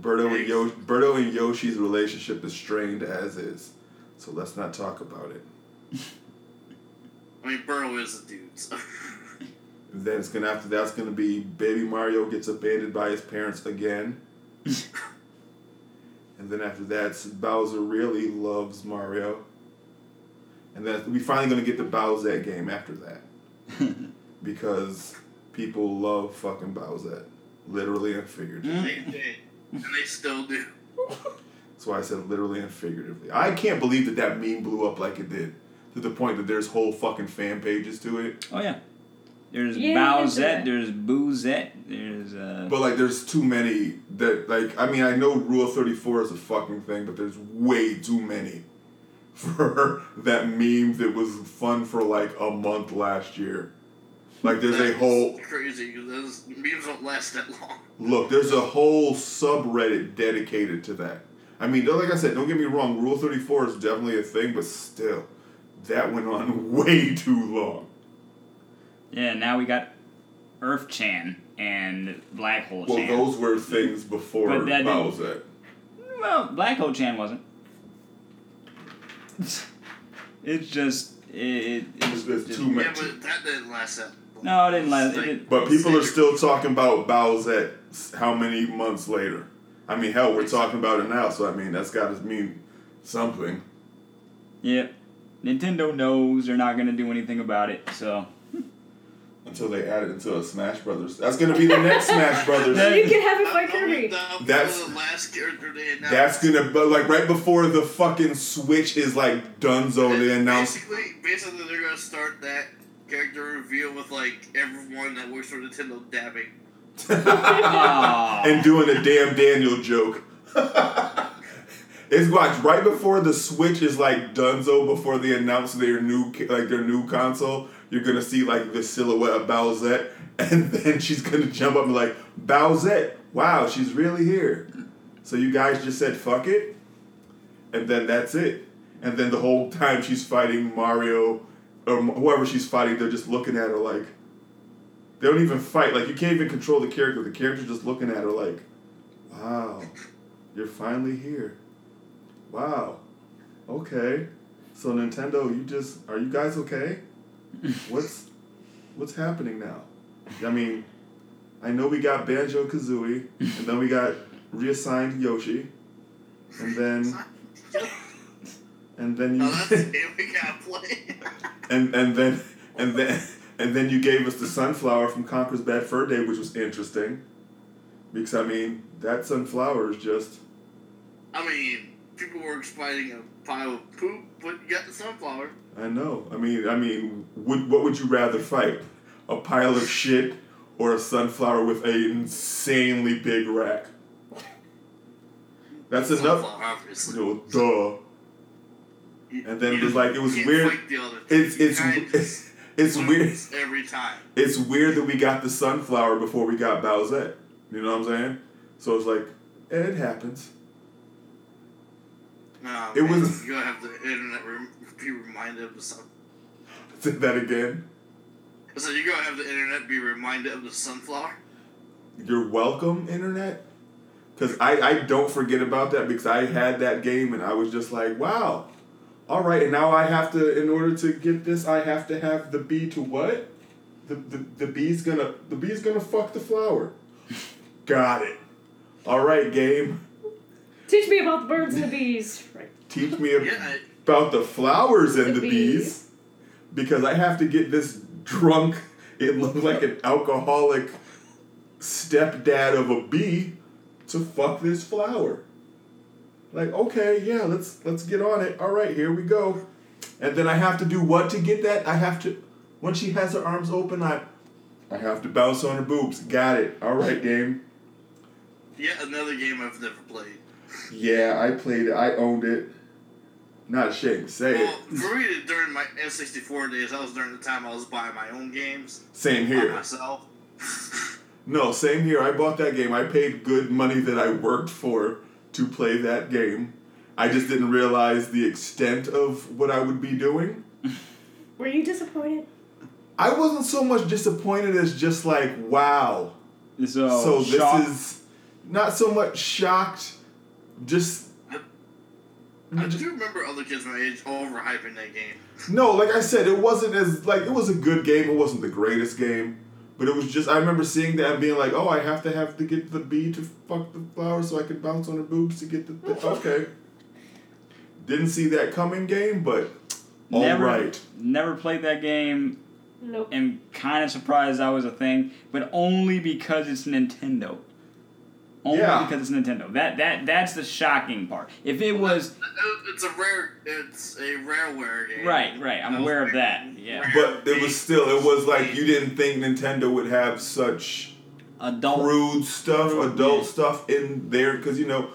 Birdo and Birdo and Yoshi's relationship is strained as is, so let's not talk about it. I mean, Birdo is a dude. So. Then it's gonna after that's gonna be baby Mario gets abandoned by his parents again. and then after that, Bowser really loves Mario. And then we finally gonna get the Bowsette game after that. because people love fucking Bowsette. Literally and figuratively. they did, and they still do. That's why I said literally and figuratively. I can't believe that that meme blew up like it did. To the point that there's whole fucking fan pages to it. Oh yeah. There's Yeah, Bowsette, there's Boozette, there's uh But like, there's too many that like. I mean, I know Rule Thirty Four is a fucking thing, but there's way too many for that meme that was fun for like a month last year. Like, there's a whole crazy because those memes don't last that long. look. There's a whole subreddit dedicated to that. I mean, like I said, don't get me wrong. Rule Thirty Four is definitely a thing, but still, that went on way too long. Yeah, now we got Earth Chan and Black Hole Chan. Well, Chan. those were things before But that didn't- Bowsette. Well, Black Hole Chan wasn't. it's just it, it it's There's just- too much. Yeah, but that didn't last that long. No, it didn't last- it Like, didn't- But people are still talking about Bowsette s- how many months later? I mean, hell, we're talking about it now, so I mean, that's got to mean something. Yep. Nintendo knows they're not gonna do anything about it, so Until they add it into a Smash Brothers. That's going to be the next Smash Brothers. You can have it I by Kirby. That's- the last character they announced. That's gonna, but like right before the fucking Switch is like Dunzo, they announce. Basically, basically, they're gonna start that character reveal with like everyone that works for Nintendo dabbing. And doing a damn Daniel joke. it's watch right before the Switch is like Dunzo before they announce their new like their new console. You're gonna see like the silhouette of Bowsette, and then she's gonna jump up and be like Bowsette. Wow, she's really here. So you guys just said fuck it, and then that's it. And then the whole time she's fighting Mario or whoever she's fighting, they're just looking at her like. They don't even fight. Like you can't even control the character. The character's just looking at her like, "Wow, you're finally here. Wow, okay. So Nintendo, you just are you guys okay? What's what's happening now? I mean, I know we got Banjo Kazooie, and then we got reassigned Yoshi, and then and then Oh, you that's the game we gotta play. and and then and then and then you gave us the sunflower from Conker's Bad Fur Day, which was interesting. Because I mean, that sunflower is just I mean, people were fighting a pile of poop, but you got the sunflower. I know. I mean I mean would what would you rather fight? A pile of shit or a sunflower with an insanely big rack? That's enough. Sunflower, obviously. You know, duh. And then it was like- it was weird. It's it's just it's weird. every time. It's weird that we got the sunflower before we got Bowsette. You know what I'm saying? So it's like, eh, it happens. No, It man, was- You gotta have the internet be reminded of the sun. Say that again. So you're gonna have the internet be reminded of the sunflower. You're welcome, internet. Because I, I don't forget about that because I had that game and I was just like, wow. All right, and now I have to, in order to get this, I have to have the bee to what? The, the, the bee's gonna the bee's gonna fuck the flower. Got it. All right, game. Teach me about the birds and the bees. Right. Teach me ab- Yeah, I- about the flowers and The the, bees. Because I have to get this drunk. It looks like an alcoholic stepdad of a bee to fuck this flower. Like, okay, yeah, let's let's get on it. All right, here we go. And then I have to do what to get that? I have to when she has her arms open, I I have to bounce on her boobs. Got it. All right, game. Yet another game I've never played. Yeah, I played it. I owned it. Not ashamed to say Well, it. for me, during my N64 days, that was during the time I was buying my own games Same by here. myself. No, same here. I bought that game. I paid good money that I worked for to play that game. I just didn't realize the extent of what I would be doing. Were you disappointed? I wasn't so much disappointed as just like, wow. So, uh, so this shock- is not so much shocked, just I do remember other kids my age overhyping that game. no. Like I said, it wasn't as like it was a good game. It wasn't the greatest game, but it was just. I remember seeing that and being like, oh, I have to have to get the bee to fuck the flower so I could bounce on her boobs to get the. okay. Didn't see that coming, game, but all never, right. Never played that game. Nope. And kind of surprised that was a thing, but only because it's Nintendo. Only Yeah. because it's Nintendo. That that that's the shocking part. If it was It's a rare. It's a rareware game. right, right, I'm aware of that. Yeah, But it was still. It was like you didn't think Nintendo would have such. adult. crude stuff, Crude, adult yeah. stuff in there because you know.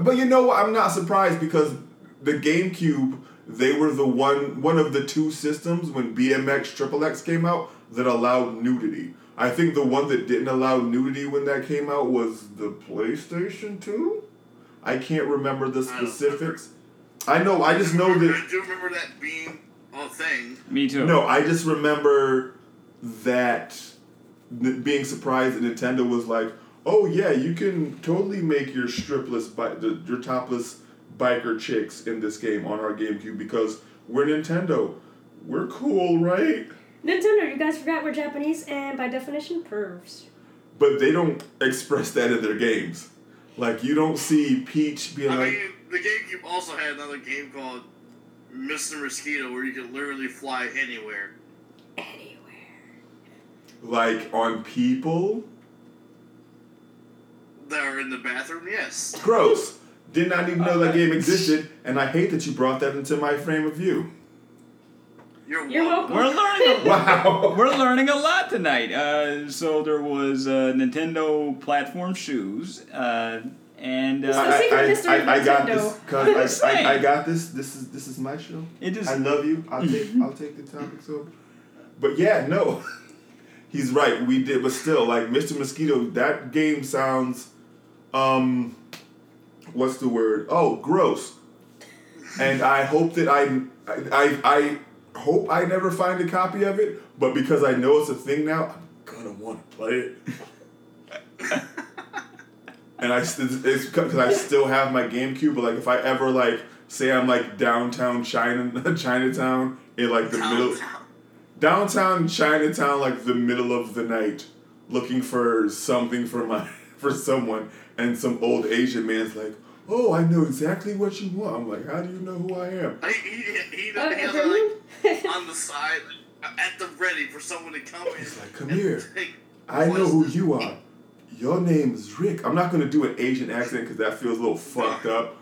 But you know what? I'm not surprised because the GameCube they were the one one of the two systems when BMX Triple X came out that allowed nudity. I think the one that didn't allow nudity when that came out was the PlayStation Two. I can't remember the I don't specifics. I know. I just know that. I do remember that being a thing. Me too. No, I just remember that n- being surprised that Nintendo was like, "Oh yeah, you can totally make your stripless, bi- the, your topless biker chicks in this game on our GameCube because we're Nintendo. We're cool, right?" Nintendo, you guys forgot we're Japanese and by definition pervs. But they don't express that in their games. Like you don't see Peach being I like, mean, the GameCube also had another game called Mr. Mosquito where you could literally fly anywhere. Anywhere. like on people. That are in the bathroom, yes. Gross. Did not even know that uh, game existed, and I hate that you brought that into my frame of view. You're, You're welcome. We're learning. A, Wow. we're learning a lot tonight. Uh, so there was uh, Nintendo platform shoes, uh, and uh, the secret history of I, got this. Cause I, I, I got this. This is this is my show. it just I love you. I'll take I'll take the topic. So, but yeah, no, he's right. We did, but still, like Mr. Mosquito, that game sounds, um, what's the word? Oh, gross. And I hope that I I I hope I never find a copy of it. But because I know it's a thing now, I'm gonna want to play it. and I it's because I still have my GameCube. But like, if I ever like say I'm like downtown China Chinatown in like the middle Downtown. downtown Chinatown, like the middle of the night, looking for something for my for someone, and some old Asian man's like, "Oh, I know exactly what you want." I'm like, "How do you know who I am?" He, he, he, he, he has everyone? like on the side, at the ready for someone to come in. He's like, "Come and here. I know who you are. Your name is Rik. I'm not gonna do an Asian accent because that feels a little fucked up.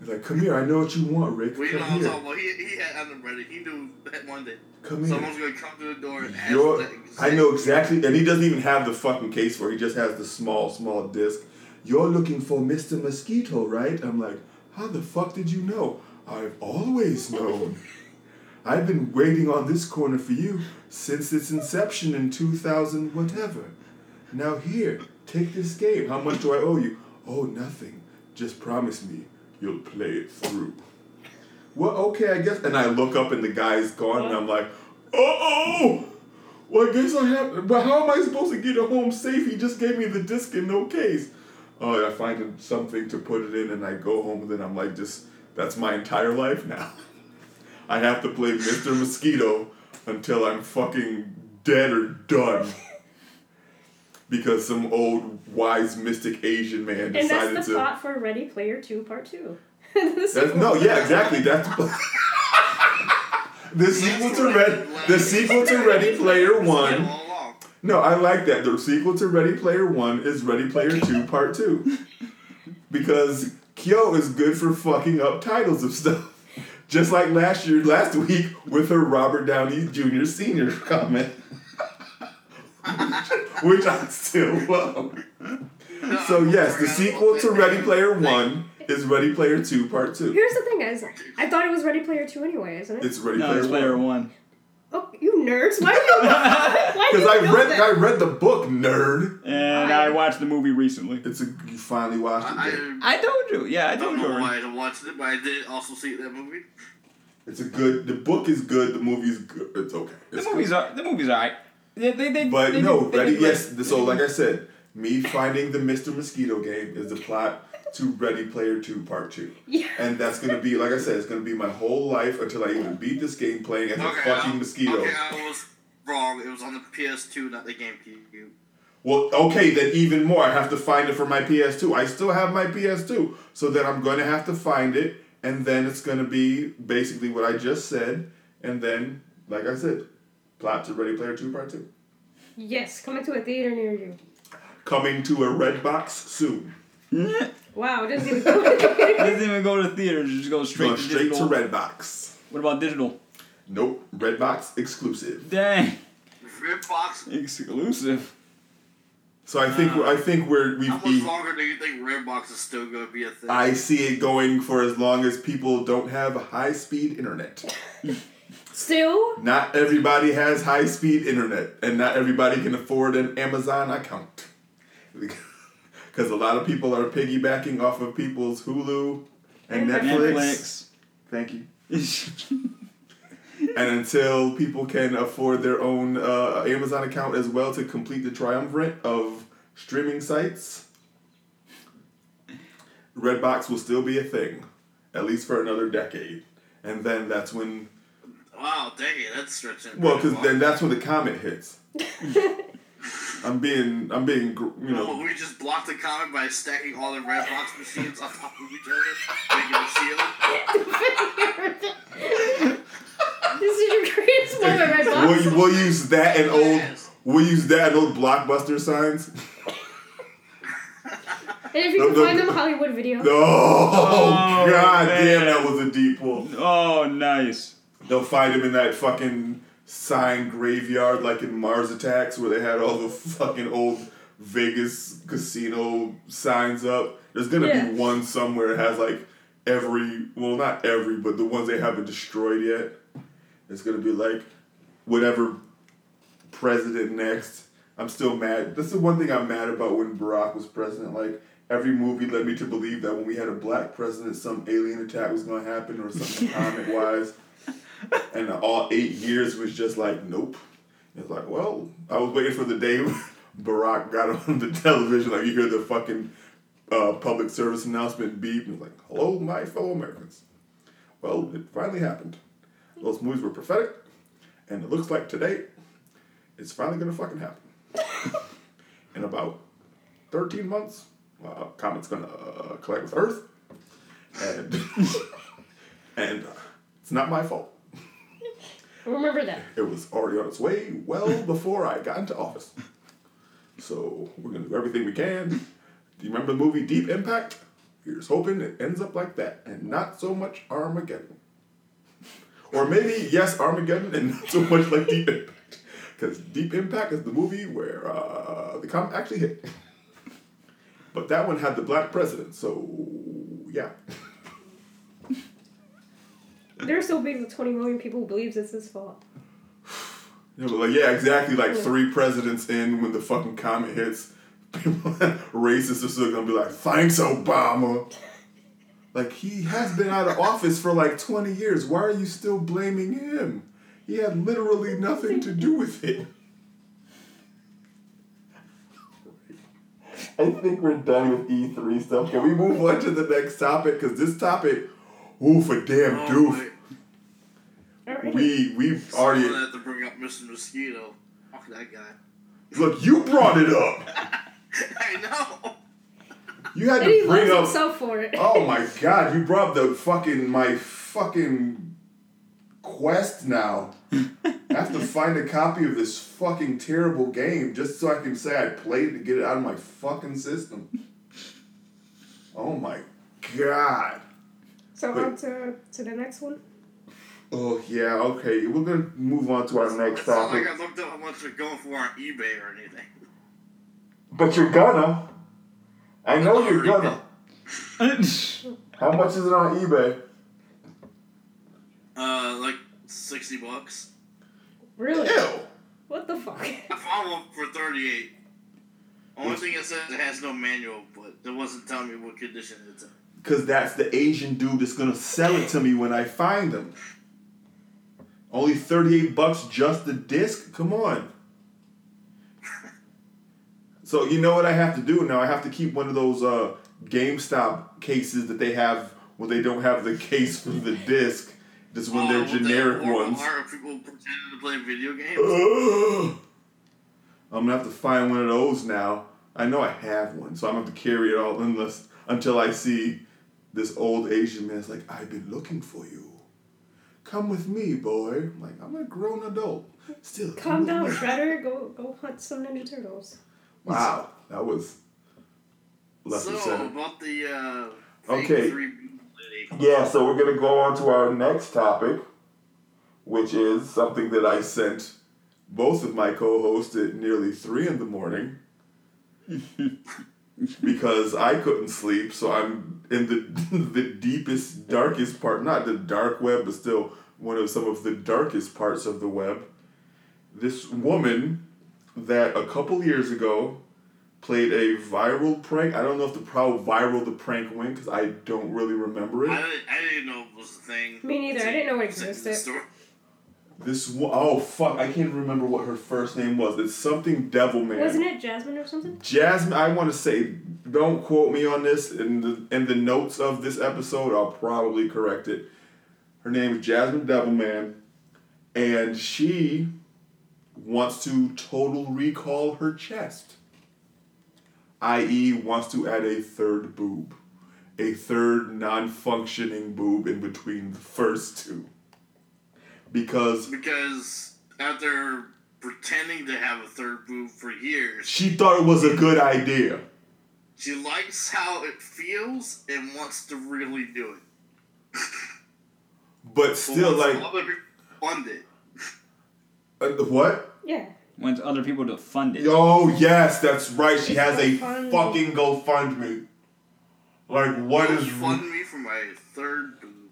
He's like, "Come here. I know what you want, Rik. Well, you know what Come I'm here. talking. He, he had on the ready. He knew that one day Come here." someone's going to come to the door and ask Your, that I know exactly, and he doesn't even have the fucking case for it. He just has the small, small disc. You're looking for Mr. Mosquito, right? I'm like, how the fuck did you know? I've always known. I've been waiting on this corner for you since its inception in 2000 whatever. Now here, take this game. How much do I owe you? Oh, nothing. Just promise me you'll play it through. Well, okay, I guess. And I look up and the guy's gone, and I'm like, oh! Well, I guess I have. But how am I supposed to get it home safe? He just gave me the disc and no case. Oh, I find something to put it in, and I go home, and then I'm like, just that's my entire life now. I have to play Mr. Mosquito until I'm fucking dead or done. Because some old wise mystic Asian man And decided that's the to. plot for Ready Player 2 Part 2. That's, no, yeah, exactly. That's the sequel to Red, the sequel to Ready Player One. No, I like that. The sequel to Ready Player One is Ready Player Two Part Two, because Kyo is good for fucking up titles of stuff. Just like last year, last week with her Robert Downey Jr. Senior comment, which I still love. So yes, the sequel to Ready Player One is Ready Player Two Part Two. Here's the thing, guys. I thought it was Ready Player 2 anyway, isn't it? It's Ready No, Player it's player One. One. oh, you nerds. Why do you Because I read that? I read the book, nerd. And I watched the movie recently. It's a you finally watched it. I, Jay. I I told you. Yeah, I don't told you. know why. I didn't watch it, but I did also see that movie. It's a good. The book is good. The movie's good. It's okay. The movies good. are the movies alright. They, they, they, But they, no, they, ready? they- Yes. So like I said, me finding the Mr. Mosquito game is the plot to Ready Player Two Part Two, Yeah. and that's gonna be like I said, it's gonna be my whole life until I even beat this game playing as a fucking I- mosquito. Okay, I was wrong. It was on the PS2, not the GameCube. Well, okay, then even more. I have to find it for my PS2. I still have my PS2, so then I'm going to have to find it, and then it's going to be basically what I just said, and then, like I said, plot to Ready Player Two Part Two, Yes, coming to a theater near you. coming to a red box soon. Wow, it doesn't even go to doesn't even go to theaters. Just go straight, Going to straight to. Redbox. What about digital? Nope, Redbox exclusive. Dang, Redbox. exclusive. So I think I think we're we've. much e- longer do you think Redbox is still going to be a thing? I see it going for as long as people don't have high speed internet. Still? Not everybody has high speed internet, and not everybody can afford an Amazon account. Because a lot of people are piggybacking off of people's Hulu and And Netflix. Thank you. And until people can afford their own uh, Amazon account as well to complete the triumvirate of streaming sites, Redbox will still be a thing, at least for another decade. And then that's when wow, dang it, that's stretching. Well, because then that's when the comet hits. I'm being, I'm being, gr- you Well, know, we just blocked the comment by stacking all the red box machines on top of each other, making a shield. This is your greatest moment, Redbox. we'll, we'll use that and old, Yes. we'll use that and old blockbuster signs. And if you No, can no, find no. them Hollywood video. Oh, Oh, god damn, that was a deep pull. oh, nice. They'll find him in that fucking sign graveyard, like in Mars Attacks, where they had all the fucking old Vegas casino signs up. There's gonna Yeah. be one somewhere that has like every, well, not every, but the ones they haven't destroyed yet. It's gonna be like whatever president next. I'm still mad. That's the one thing I'm mad about when Barack was president. Like every movie led me to believe that when we had a black president, some alien attack was gonna happen or something comet wise. And all eight years was just like, nope. It's like, well, I was waiting for the day Barack got on the television. Like you hear the fucking uh, public service announcement beep, and it's like, hello, my fellow Americans. Well, it finally happened. Those movies were prophetic, and it looks like today, it's finally gonna fucking happen. In about 13 months, uh, Comet's gonna uh, collide with Earth, and and uh, it's not my fault. Remember that. It was already on its way well before I got into office. So we're gonna do everything we can. Do you remember the movie Deep Impact? Here's hoping it ends up like that and not so much Armageddon. Or maybe, yes, Armageddon and not so much like Deep Impact. Because Deep Impact is the movie where uh, the comet actually hit. But that one had the black president, so yeah. They're so big with 20 million people who believes it's his fault. Yeah, but like yeah, exactly. Like three presidents in when the fucking comet hits, people racists are still gonna be like, "Thanks, Obama." Like he has been out of office for like twenty years. Why are you still blaming him? He had literally nothing to do with it. I think we're done with E three stuff. Can we move on to the next topic? Because this topic, ooh, for damn Oh, doof. wait. We we've already Someone had to bring up Mr. Mosquito. Fuck that guy. look. You brought it up. I know. You had and he to bring loves up. himself for it. Oh my god! You brought the fucking my fucking quest now. I have to find a copy of this fucking terrible game just so I can say I played it to get it out of my fucking system. Oh my god. So Wait. on to, to the next one. Oh yeah, okay. We're gonna move on to our next It's not topic. like I looked up how much they're going for on eBay or anything. But you're gonna. I know you're gonna. How much is it on eBay? Uh, like sixty bucks. Really? Ew. What the fuck? I found one for thirty-eight. Only thing it says it has no manual, but it wasn't telling me what condition it's in. Cause that's the Asian dude that's gonna sell it to me when I find him. Only thirty-eight bucks just the disc? Come on. So you know what I have to do now? I have to keep one of those uh, GameStop cases that they have where they don't have the case for the disc. Just when Oh, they're what the generic ones. of people pretending to play video games. I'm gonna have to find one of those now. I know I have one, so I'm gonna have to carry it all unless until I see this old Asian man's like, I've been looking for you. Come with me, boy. I'm like, I'm a grown adult. Still. Calm with down. Shredder. Go go hunt some Ninja Turtles. Wow, that was left so center. about the uh, Okay. 3B. Yeah, so we're gonna go on to our next topic, which is something that I sent both of my co-hosts at nearly three in the morning because I couldn't sleep. So I'm in the the deepest, darkest part, not the dark web, but still one of some of the darkest parts of the web. This woman that a couple years ago played a viral prank. I don't know if the how viral the prank went because I don't really remember it. I, didn't- I didn't know it was a thing. Me neither. I didn't know it Sent to the existed. This one, oh fuck, I can't remember what her first name was. It's something Devil Man. Wasn't it Jasmine or something? Jasmine, I want to say, don't quote me on this. In the in the notes of this episode, I'll probably correct it. Her name is Jasmine Devilman, and she wants to total recall her chest. I.e., wants to add a third boob, a third non-functioning boob in between the first two. Because Because after pretending to have a third boob for years, she thought it was a good idea. she likes how it feels and wants to really do it. But But still, wants like, other people fund it. uh, what? Yeah. Wants other people to fund it. Oh yes, that's right. She has a GoFundMe. fucking GoFundMe. Like what is fund me for my third boob?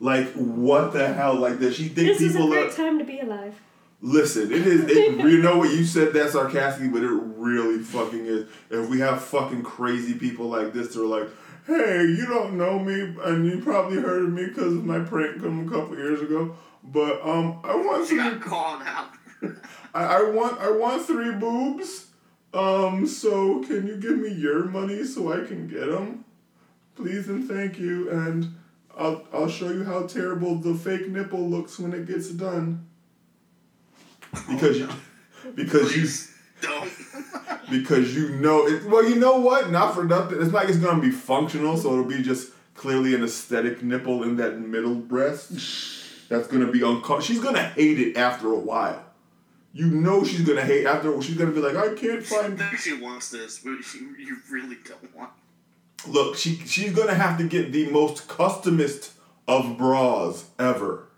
Like what the hell? Like does she think This is a people great are? time to be alive. Listen, it is. It, you know what you said that sarcastically, but it really fucking is. If we have fucking crazy people like this, they're like, "Hey, you don't know me, and you probably heard of me because of my prank from a couple years ago." But um, I want She three. got called out. I, I want I want three boobs. Um, so can you give me your money so I can get them, please and thank you. And I'll I'll show you how terrible the fake nipple looks when it gets done. Because oh, you, because you don't. because you know it. Well, you know what? Not for nothing. It's not like it's gonna be functional, so it'll be just clearly an aesthetic nipple in that middle breast. That's gonna be uncomfortable. She's gonna hate it after a while. You know she's gonna hate after. She's gonna be like, I can't find. think she wants this, but you, you really don't want. Look, she she's gonna have to get the most customist of bras ever.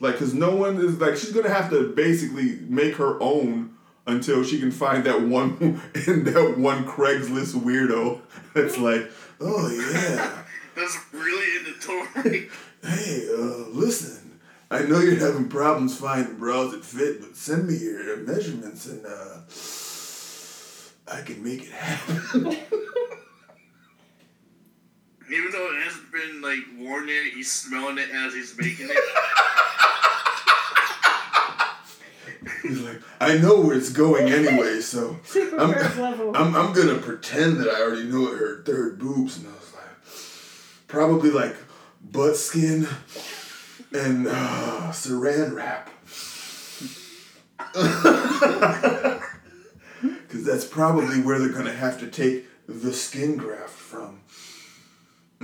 Like, cause no one is like she's gonna have to basically make her own until she can find that one and that one Craigslist weirdo that's like, oh yeah, That's really into Tory. hey, uh, listen, I know you're having problems finding bras that fit, but send me your measurements and uh, I can make it happen. Even though it hasn't been like worn yet, he's smelling it as he's making it. He's like, I know where it's going anyway, so I'm, level. I'm, I'm gonna pretend that I already know what her third boobs. And I was like, probably like butt skin and uh, saran wrap. Because that's probably where they're gonna have to take the skin graft from.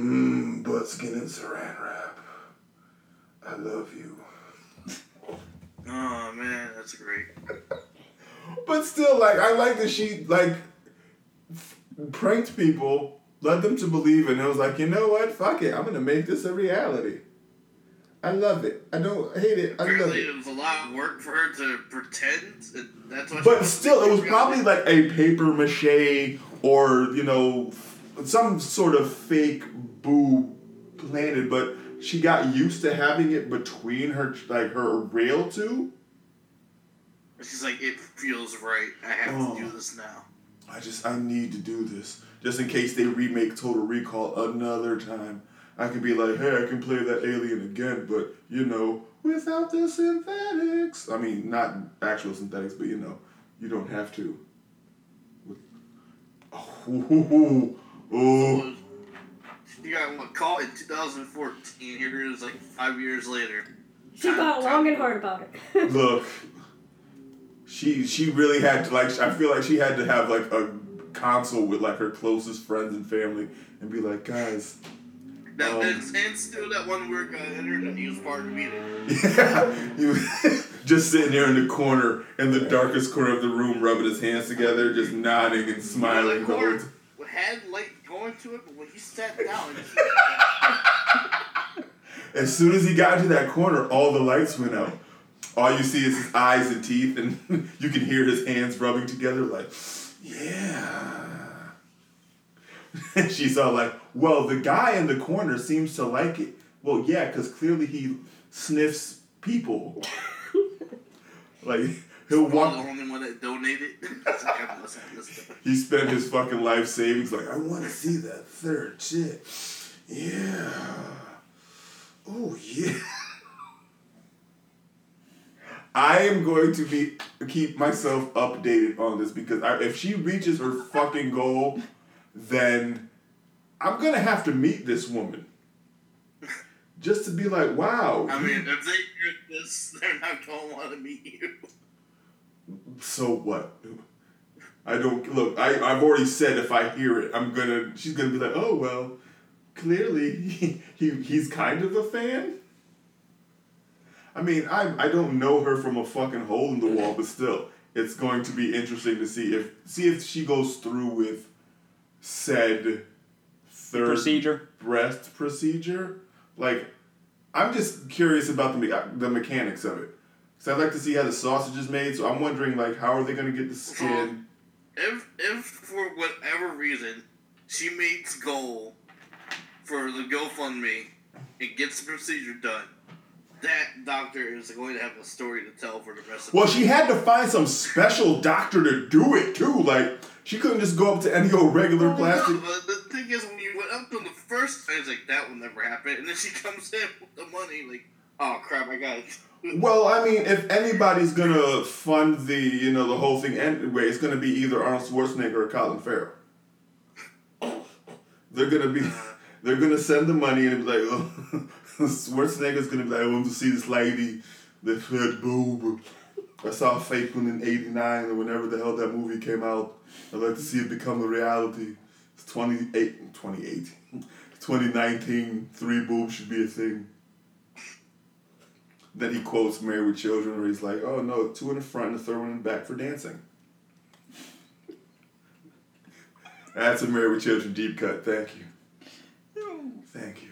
Mmm, butt skin and saran wrap. I love you. Oh man, that's great. But still, like, I like that she, like, f- pranked people, led them to believe, and it was like, you know what? Fuck it. I'm going to make this a reality. I love it. I don't hate it. I love Apparently, it. it was a lot of work for her to pretend. That's what. But still, it was probably like a paper mache or, you know, some sort of fake boob planted, but she got used to having it between her, like, her rail tube. She's like, it feels right. I have Oh. to do oh. this now. I just I need to do this just in case they remake Total Recall another time. I can be like, hey, I can play that alien again, but you know, without the synthetics. I mean, not actual synthetics, but you know, you don't have to. With- Oh, oh, She got what caught in 2014. Here it is, like five years later. She got long and hard about it. look. She she really had to like. I feel like she had to have like a console with like her closest friends and family and be like, guys. That, Um, and, and still that one weird guy entered and he was part of the meeting. Yeah, you just sitting there in the corner, in the darkest corner of the room, rubbing his hands together, just nodding and smiling. The the whole court t- had light to it, but when he sat down, As soon as he got into that corner, all the lights went out. All you see is his eyes and teeth, and you can hear his hands rubbing together, like, yeah. And she's all like, well, the guy in the corner seems to like it. Well, yeah, because clearly he sniffs people. like, he'll was the walk. only one that donated. It's like, to this stuff. He spent his fucking life savings like, I want to see that third chick. Yeah. Oh, yeah. I am going to be keep myself updated on this because I, if she reaches her fucking goal, then I'm gonna have to meet this woman. Just to be like, wow. I mean, if they hear this, they're not gonna want to meet you. So what? I don't look. I I've already said if I hear it, I'm gonna. She's gonna be like, oh well, clearly he, he he's kind of a fan. I mean, I I don't know her from a fucking hole in the wall, but still, it's going to be interesting to see if see if she goes through with said third Procedure. breast procedure. Like, I'm just curious about the the mechanics of it. Cause I'd like to see how the sausage is made. So I'm wondering, like, how are they gonna get the skin? If, if for whatever reason she meets goal for the GoFundMe and gets the procedure done, that doctor is going to have a story to tell for the rest of Well, she had to find some special doctor to do it too. Like, she couldn't just go up to any old regular plastic. no, but the thing is, when you went up to the first it's like that will never happen, and then she comes in with the money, like, oh crap, I got it. Well, I mean, if anybody's gonna fund the, you know, the whole thing anyway, it's gonna be either Arnold Schwarzenegger or Colin Farrell. They're gonna be, they're gonna send the money and be like, oh, Schwarzenegger's gonna be like, I want to see this lady, this red boob. I saw a fake one in '89 or whenever the hell that movie came out. I'd like to see it become a reality. It's 28, 2018, 2019. Three boobs should be a thing. Then he quotes Married with Children where he's like, oh no, two in the front and the third one in the back for dancing. That's a Married with Children deep cut. Thank you. Thank you.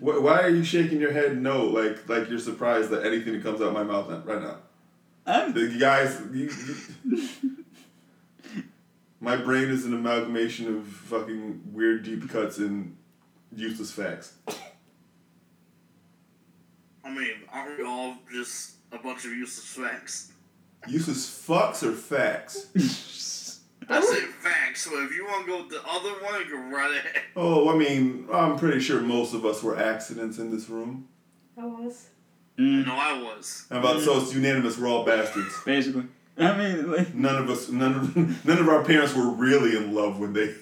What? Why are you shaking your head no, like like you're surprised that anything that comes out of my mouth right now? I'm, The guys, you, you- my brain is an amalgamation of fucking weird deep cuts and useless facts. I mean, aren't we all just a bunch of useless facts? Useless fucks or facts? I say facts, so if you want to go with the other one, you can run ahead. Oh, I mean, I'm pretty sure most of us were accidents in this room. I was. mm, No, I was. How about so it's unanimous? We're all bastards. basically. I mean, like, None of us, none of, none of our parents were really in love when they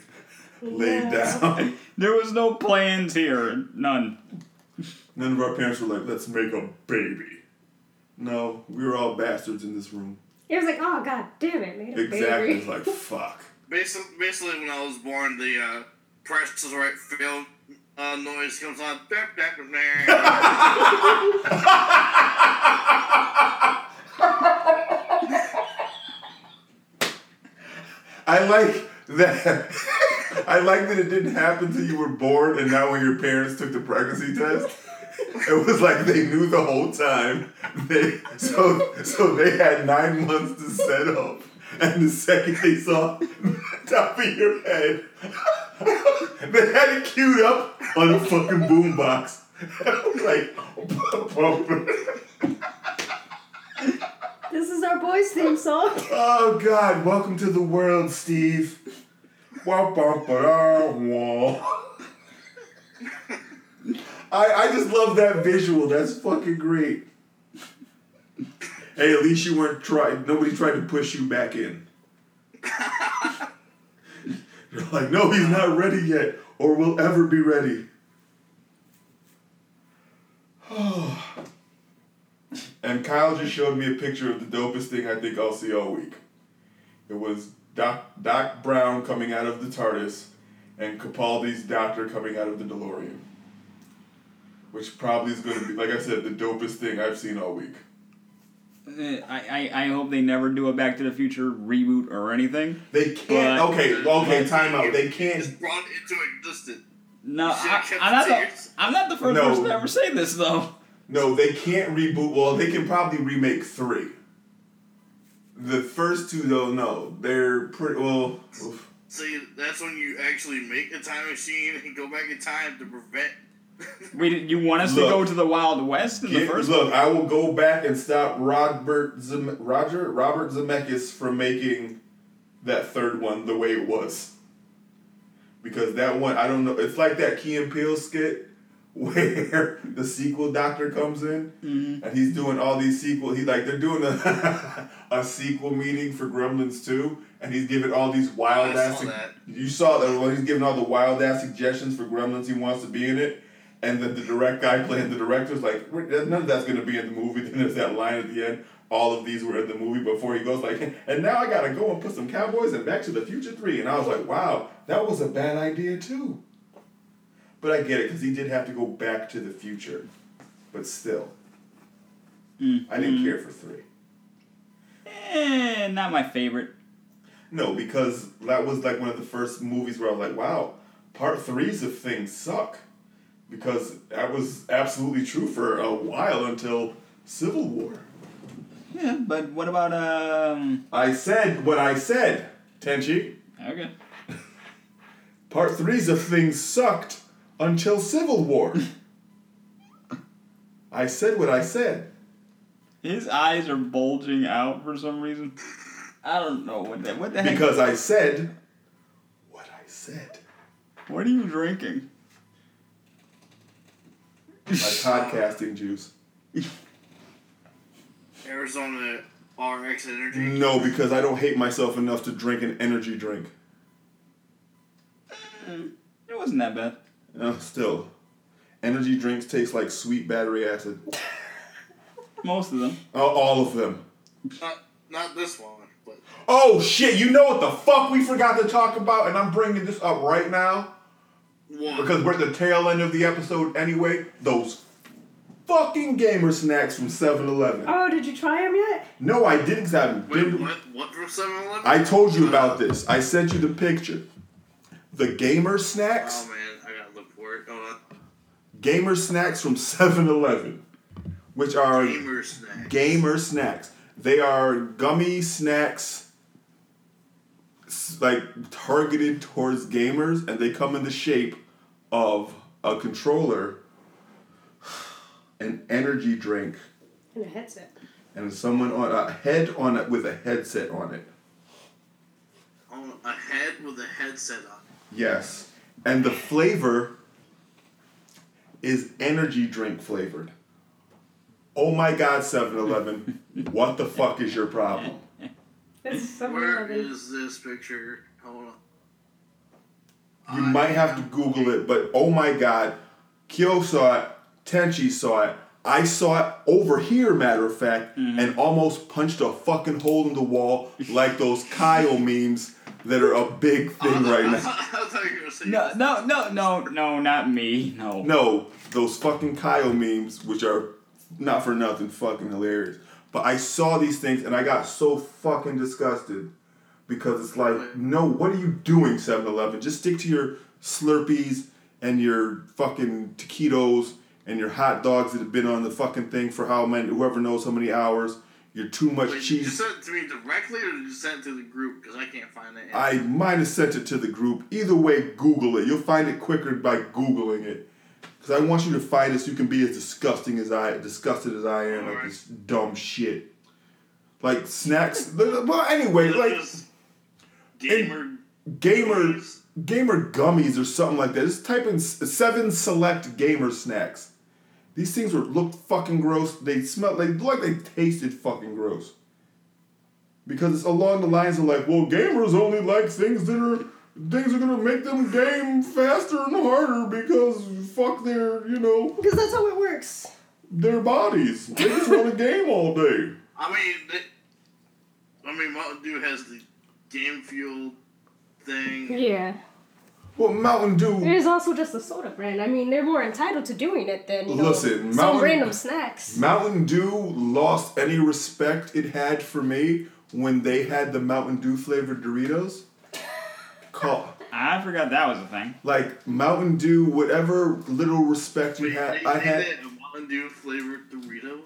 laid down. there was no plans here. None. None of our parents were like, "Let's make a baby." No, we were all bastards in this room. It was like, oh god damn it, made a Exactly. baby. It's like fuck. Basically, basically, when I was born, the uh, Price is Right film uh, noise comes on. I like that. I like that it didn't happen till you were born, and now when your parents took the pregnancy test, it was like they knew the whole time. They so so they had nine months to set up, and the second they saw the top of your head, they had it queued up on a fucking boombox. like, This is our boys' theme song. oh God, welcome to the world, Steve. I, I just love that visual. That's fucking great. Hey, at least you weren't tried. Nobody tried to push you back in. You're like, no, he's not ready yet, or will ever be ready. and Kyle just showed me a picture of the dopest thing I think I'll see all week. It was Doc, Doc Brown coming out of the TARDIS and Capaldi's doctor coming out of the DeLorean. Which probably is going to be, like I said, the dopest thing I've seen all week. Eh, I, I, I hope they never do a Back to the Future reboot or anything. They can't. But- okay, okay, time out. They can't. Just brought into existence. No, I, I'm, not the. I'm not the first No. person to ever say this, though. No, they can't reboot. Well, they can probably remake three. The first two, though, no. They're pretty. Well, oof. See, that's when you actually make a time machine and go back in time to prevent. We, you want us Look. to go to the Wild West in the Get- first look, I will go back and stop Robert Zem- Roger Robert Zemeckis from making that third one the way it was. Because that one, I don't know. It's like that Key and Peele skit where the sequel doctor comes in Mm-hmm. and he's doing all these sequel. He like they're doing a a sequel meeting for Gremlins 2 and he's giving all these wild I ass. saw that. You saw that when he's giving all the wild ass suggestions for Gremlins he wants to be in it, and then the direct guy playing the director's like, none of that's gonna be in the movie. Then there's that line at the end. All of these were in the movie before he goes like, and now I gotta go and put some Cowboys in Back to the Future three. And I was like, wow, that was a bad idea too. But I get it because he did have to go back to the future, but still, I didn't care for three. Eh, not my favorite. No, because that was like one of the first movies where I was like, wow, part threes of things suck. Because that was absolutely true for a while until Civil War. Yeah, but what about um? I said what I said, Tenchi. Okay. Part threes of things sucked until Civil War. I said what I said. His eyes are bulging out for some reason. I don't know what that. What the heck? Because I said what I said. What are you drinking? My podcasting juice. Arizona RX Energy. No, because I don't hate myself enough to drink an energy drink. Mm, it wasn't that bad. No, still. Energy drinks taste like sweet battery acid. Most of them. Uh, all of them. Not, not this one, but Oh shit, you know what the fuck we forgot to talk about? And I'm bringing this up right now one. because we're at the tail end of the episode anyway. Those fucking gamer snacks from 7 Eleven. Oh, did you try them yet? No, I didn't because I Wait, didn't. what? What from 7 Eleven? I told you about this. I sent you the picture. The gamer snacks. Oh man, I gotta look for it. Hold on. Gamer snacks from 7 Eleven, which are Gamer snacks. gamer snacks. They are gummy snacks, like targeted towards gamers, and they come in the shape of a controller, an energy drink, And a headset. and someone on a head on it with a headset on it. On a head with a headset on. Yes, and the flavor is energy drink flavored. Oh my God, 7-Eleven, what the fuck is your problem? It's seven is this picture? Hold on. You I might have to Google it, but oh my god, Kyo saw it, Tenchi saw it, I saw it over here, matter of fact, mm-hmm. and almost punched a fucking hole in the wall like those Kyle memes that are a big thing right now. I thought you were gonna No, no, no, no, no, not me. No. No, those fucking Kyle memes, which are not for nothing fucking hilarious. But I saw these things and I got so fucking disgusted because it's like, no, what are you doing, 7 Eleven? Just stick to your Slurpees and your fucking taquitos and your hot dogs that have been on the fucking thing for how many, whoever knows how many hours. You're too much Wait, did you cheese. send it to me directly or did you send it to the group? Because I can't find it. I might have sent it to the group. Either way, Google it. You'll find it quicker by Googling it. Because I want you to find it so you can be as disgusting as I disgusted as I am at Alright. this dumb shit. Like snacks. Well, anyway, like gamer. gamer gamer gummies or something like that. Just type in seven select gamer snacks. These things were looked fucking gross. They smelled. They looked like they tasted fucking gross. Because it's along the lines of like, well, gamers only like things that are things are gonna make them game faster and harder because fuck their you know Because that's how it works. their bodies. They just want to game all day. I mean, they, I mean, Mountain Dew has the game fuel thing. Yeah. Well, Mountain Dew. It is also just a soda brand. I mean, they're more entitled to doing it than, you know, Listen, some Mountain- random snacks. Mountain Dew lost any respect it had for me when they had the Mountain Dew flavored Doritos. Call, I forgot that was a thing. like Mountain Dew, whatever little respect you Wait, had, they I had. a Mountain Dew flavored Dorito.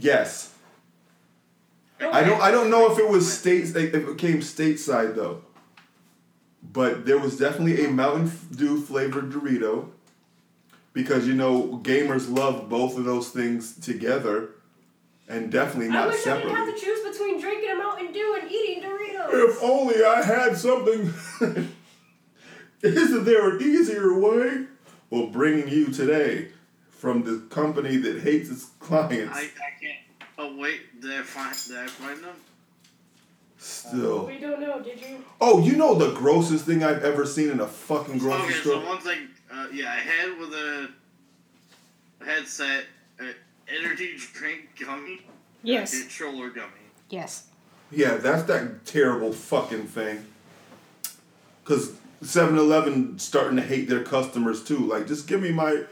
Yes, I don't. I don't know if it was states. If it came stateside though, but there was definitely a Mountain Dew flavored Dorito, because you know gamers love both of those things together, and definitely not I not wish I separately. didn't have to choose between drinking a Mountain Dew and eating Doritos. If only I had something. Isn't there an easier way? Well, bringing you today from the company that hates its clients. I, I can't. Oh wait, did I find? Did I find them? Still. We don't know, did you? Oh, you know the grossest thing I've ever seen in a fucking grocery okay, store? so one thing, uh, yeah, I had with a headset, uh, energy drink gummy, Yes. controller gummy. Yes. Yeah, that's that terrible fucking thing. Cause 7-Eleven starting to hate their customers too. Like, just give me my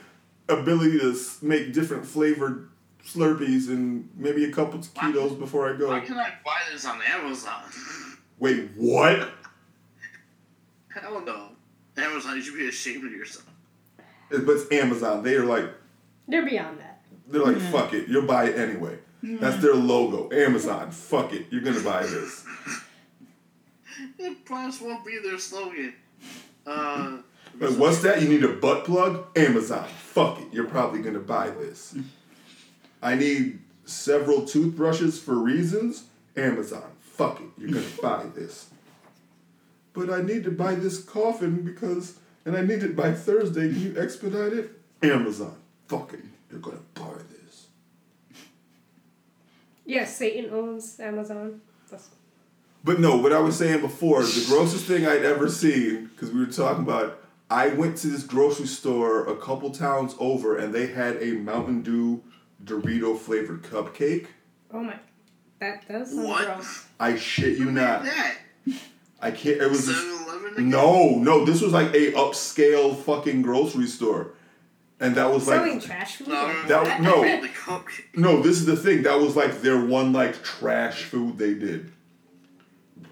ability to make different flavored Slurpees and maybe a couple taquitos before I go. Why can I buy this on Amazon? Wait, what? Hell no. Amazon, you should be ashamed of yourself. It- But it's Amazon. They are like, They're beyond that. they're like, fuck it, you'll buy it anyway. That's their logo. Amazon, fuck it, you're gonna buy this. It plus won't be their slogan. Uh, But what's that? You need a butt plug? Amazon, fuck it, you're probably gonna buy this. I need several toothbrushes for reasons? Amazon, fuck it, you're gonna buy this. But I need to buy this coffin because, and I need it by Thursday. Can you expedite it? Amazon, fuck it, you're gonna buy this. Yes, Satan owns Amazon. That's But no, what I was saying before, the grossest thing I'd ever seen, because we were talking about, I went to this grocery store a couple towns over and they had a Mountain Dew Dorito flavored cupcake. oh my. That does sound What? gross. I shit you not. that. I can't, it was. 7 This, 11 again? no, no, this was like a upscale fucking grocery store. And that was Selling like. trash food. No, That- that? no. No, this is the thing. That was like their one like trash food they did.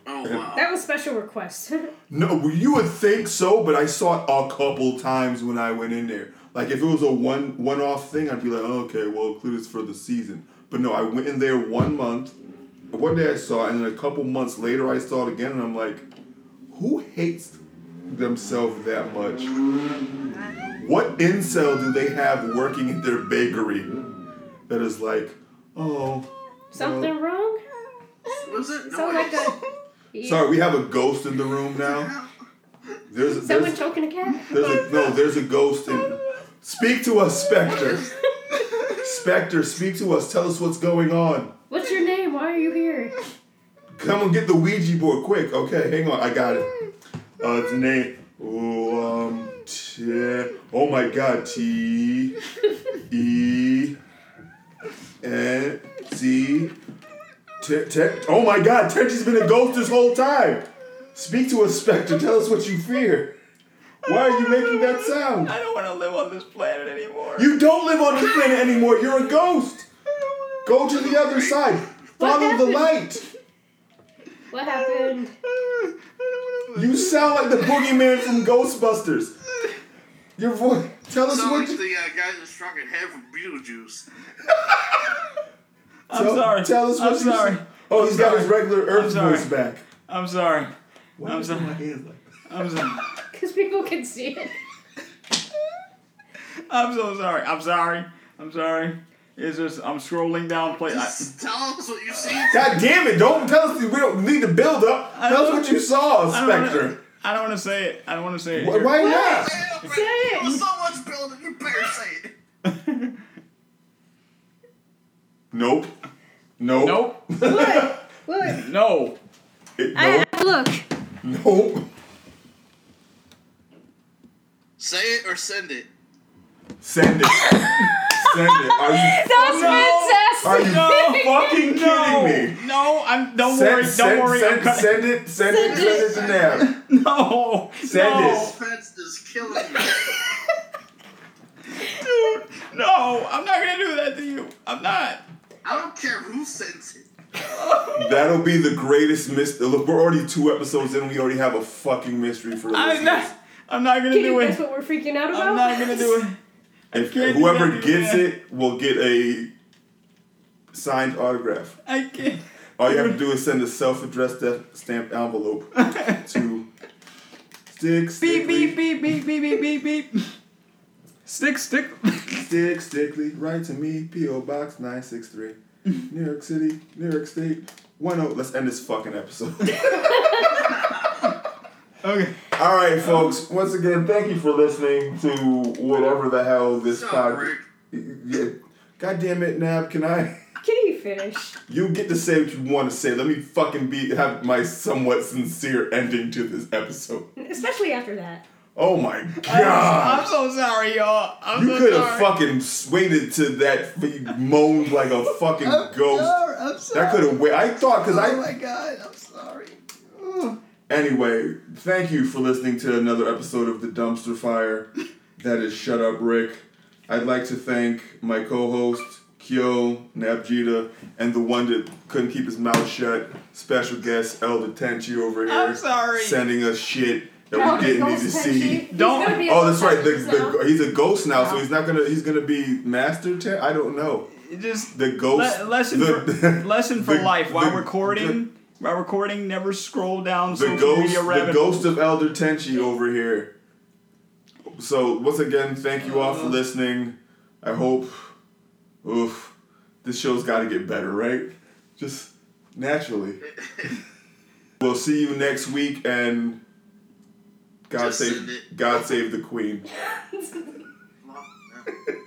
Oh, wow. That was special request. No, you would think so, but I saw it a couple times when I went in there. Like if it was a one one off thing, I'd be like, oh, okay, well, include this for the season. But no, I went in there one month. One day I saw, it, and then a couple months later I saw it again, and I'm like, who hates themselves that much? What incel do they have working at their bakery that is like, oh, Something wrong? Was it? No, Sound like it's- a. sorry, we have a ghost in the room now. There's, Someone there's choking a cat? There's a no. There's a ghost in. Speak to us, Spectre. Spectre, speak to us. Tell us what's going on. What's your name? Why are you here? Come and get the Ouija board quick. Okay, hang on. I got it. Uh, it's name. Oh, um, T. Oh my God. T. E. And see. Te- te- oh my god, Tenchi's been a ghost this whole time. Speak to us, Spectre. Tell us what you fear. Why are you making that sound? I don't want to live on this planet anymore. You don't live on this planet anymore. You're a ghost. Go to the other side. Follow the light. What happened? You sound like the boogeyman from Ghostbusters. Your voice. Tell us Sound what. like You, the uh, guy that's struck in head from Beetlejuice. I'm tell, sorry. Tell us what I'm you sorry. Oh, he's got his regular Earth sorry. voice back. I'm sorry. Why I'm is sorry. my hands like I'm sorry. Because people can see it. I'm so sorry. I'm sorry. I'm sorry. It's just I'm scrolling down. Play. I, tell us what you see. God damn it! Don't tell us. We don't need to build up. I Tell us what you saw, I don't wanna- Spectre. I don't want to say it. I don't want to say it. Why, here. why not? Say it, Say it. There's so much building. You better say it. Nope. Nope. Nope. What? What? No. It- I, nope. look. Nope. Say it or send it. Send it. Send it. Are you That was Are you fantastic. fucking No. kidding me? No. I'm. Don't Send, worry. Don't worry. Send, I'm send it. Send it. Send Send it to Nab. No. Send no. it. Oh, Offense is killing me. Dude. No. I'm not gonna do that to you. I'm not. I don't care who sends it. That'll be the greatest mystery. Look, we're already two episodes in. We already have a fucking mystery for the I'm listeners. not. I'm not gonna Can do you it. guess what we're freaking out about? I'm not gonna do it. If can't do whoever that, gets it will get a signed autograph. I can't. All you have to do is send a self-addressed de- stamped envelope to stick Beep beep beep beep beep beep beep beep. Stick stick. stick stickly. Write to me, PO Box nine six three, New York City, New York State. One oh. Let's end this fucking episode. Okay. All right, folks. Once again, thank you for listening to whatever the hell this Shut podcast. Yeah. God damn it, Nab. Can I? Can you finish? You get to say what you want to say. Let me fucking be have my somewhat sincere ending to this episode. Especially after that. Oh my god! I'm so sorry, y'all. I'm You so could have sorry. fucking waited to that you moaned like a fucking ghost. I'm sorry. That could have wait. I thought because Oh I Oh my god, I'm sorry. anyway. Thank you for listening to another episode of the Dumpster Fire. That is Shut Up Rik. I'd like to thank my co-host Kyo Nabjita and the one that couldn't keep his mouth shut. Special guest Elder Tenchi over here. I'm sorry. Sending us shit that No, we didn't need to see. Don't- gonna be a Oh, that's right. The, the, he's a ghost now, so he's not gonna. He's gonna be master. Ten- I don't know. Just The ghost. le- lesson the, for lesson for the- life. While the- recording, while recording, never scroll down the social ghost, media the rabbit. ghost of Elder Tenchi over here. So once again, thank you all for uh. listening. I hope, oof, this show's got to get better, right? Just naturally. we'll see you next week, and God Just save, God save the Queen.